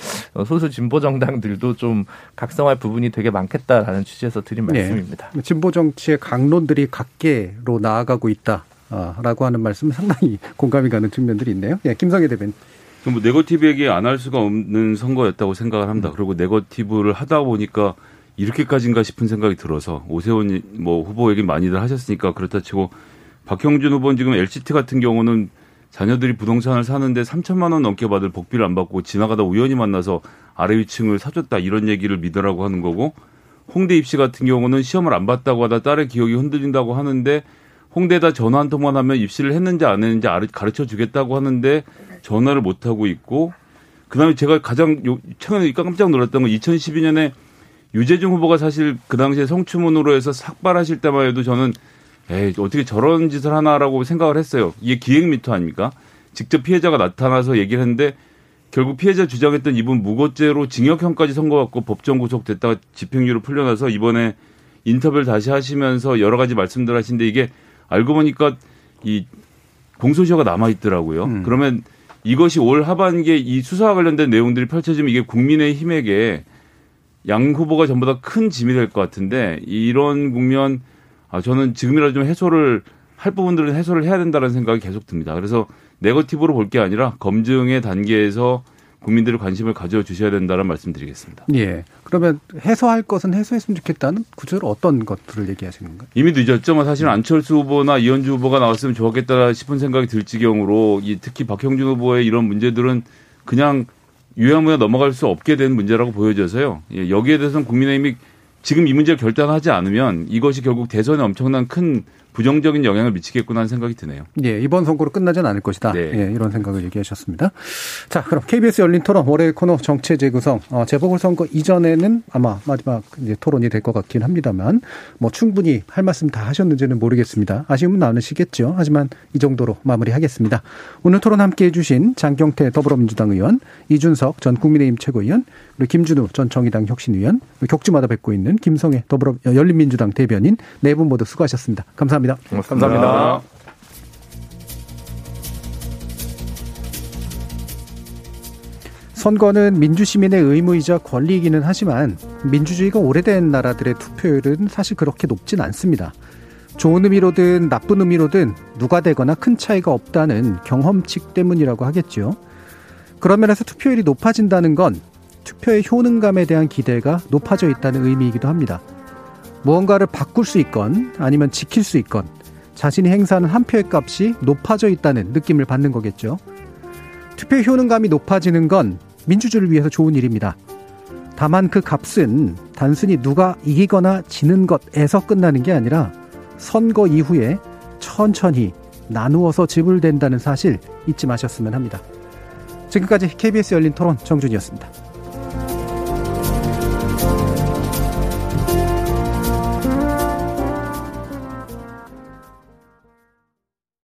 소수 진보 정당들도 좀 각성할 부분이 되게 많겠다라는 취지에서 드린 예. 말씀입니다. 예. 진보 정치의 강론들이 각계로 나아가고 있다. 라고 하는 말씀은 상당히 공감이 가는 측면들이 있네요. 예, 김성애 대변인. 뭐 네거티브 얘기 안 할 수가 없는 선거였다고 생각을 합니다. 음. 그리고 네거티브를 하다 보니까 이렇게까지인가 싶은 생각이 들어서 오세훈 뭐 후보 얘기 많이들 하셨으니까 그렇다 치고 박형준 후보는 지금 LCT 같은 경우는 자녀들이 부동산을 사는데 3천만 원 넘게 받을 복비를 안 받고 지나가다 우연히 만나서 아래 위층을 사줬다 이런 얘기를 믿으라고 하는 거고 홍대 입시 같은 경우는 시험을 안 봤다고 하다 딸의 기억이 흔들린다고 하는데 홍대에다 전화 한 통만 하면 입시를 했는지 안 했는지 가르쳐 주겠다고 하는데 전화를 못 하고 있고 그다음에 제가 가장 요 최근에 깜짝 놀랐던 건 2012년에 유재중 후보가 사실 그 당시에 성추문으로 해서 삭발하실 때만 해도 저는 에이 어떻게 저런 짓을 하나라고 생각을 했어요. 이게 기획 미투 아닙니까? 직접 피해자가 나타나서 얘기를 했는데 결국 피해자 주장했던 이분 무고죄로 징역형까지 선고받고 법정 구속됐다가 집행유예로 풀려나서 이번에 인터뷰를 다시 하시면서 여러 가지 말씀들 하신데 이게 알고 보니까 이 공소시효가 남아 있더라고요. 음. 그러면 이것이 올 하반기에 이 수사와 관련된 내용들이 펼쳐지면 이게 국민의 힘에게 양 후보가 전부 다 큰 짐이 될 것 같은데 이런 국면 아 저는 지금이라도 좀 해소를 할 부분들은 해소를 해야 된다는 생각이 계속 듭니다. 그래서 네거티브로 볼 게 아니라 검증의 단계에서 국민들의 관심을 가져 주셔야 된다는 말씀드리겠습니다. 예. 그러면 해소할 것은 해소했으면 좋겠다는 구체적으로 어떤 것들을 얘기하시는 건가요? 이미 늦었죠. 뭐 사실 안철수 후보나 이현주 후보가 나왔으면 좋았겠다 싶은 생각이 들 지경으로 특히 박형준 후보의 이런 문제들은 그냥 유야무야 넘어갈 수 없게 된 문제라고 보여져서요. 예, 여기에 대해서는 국민의힘이 지금 이 문제를 결단하지 않으면 이것이 결국 대선에 엄청난 큰 부정적인 영향을 미치겠구나 하는 생각이 드네요. 예, 이번 선거로 끝나진 않을 것이다. 네. 예, 이런 생각을 얘기하셨습니다. 자, 그럼 KBS 열린 토론 월요일 코너 정체 재구성 어, 재보궐선거 이전에는 아마 마지막 이제 토론이 될 것 같긴 합니다만 뭐 충분히 할 말씀 다 하셨는지는 모르겠습니다. 아쉬움은 나누시겠죠. 하지만 이 정도로 마무리하겠습니다. 오늘 토론 함께 해 주신 장경태 더불어민주당 의원, 이준석 전 국민의힘 최고위원, 그리고 김준우 전 정의당 혁신위원, 격주마다 뵙고 있는 김성애 더불어 열린민주당 대변인 네 분 모두 수고하셨습니다. 감사합니다. 고맙습니다. 감사합니다. 선거는 민주시민의 의무이자 권리이기는 하지만 민주주의가 오래된 나라들의 투표율은 사실 그렇게 높진 않습니다. 좋은 의미로든 나쁜 의미로든 누가 되거나 큰 차이가 없다는 경험치 때문이라고 하겠죠. 그런 면에서 투표율이 높아진다는 건 투표의 효능감에 대한 기대가 높아져 있다는 의미이기도 합니다. 무언가를 바꿀 수 있건 아니면 지킬 수 있건 자신이 행사하는 한 표의 값이 높아져 있다는 느낌을 받는 거겠죠. 투표 효능감이 높아지는 건 민주주의를 위해서 좋은 일입니다. 다만 그 값은 단순히 누가 이기거나 지는 것에서 끝나는 게 아니라 선거 이후에 천천히 나누어서 지불된다는 사실 잊지 마셨으면 합니다. 지금까지 KBS 열린 토론 정준이었습니다.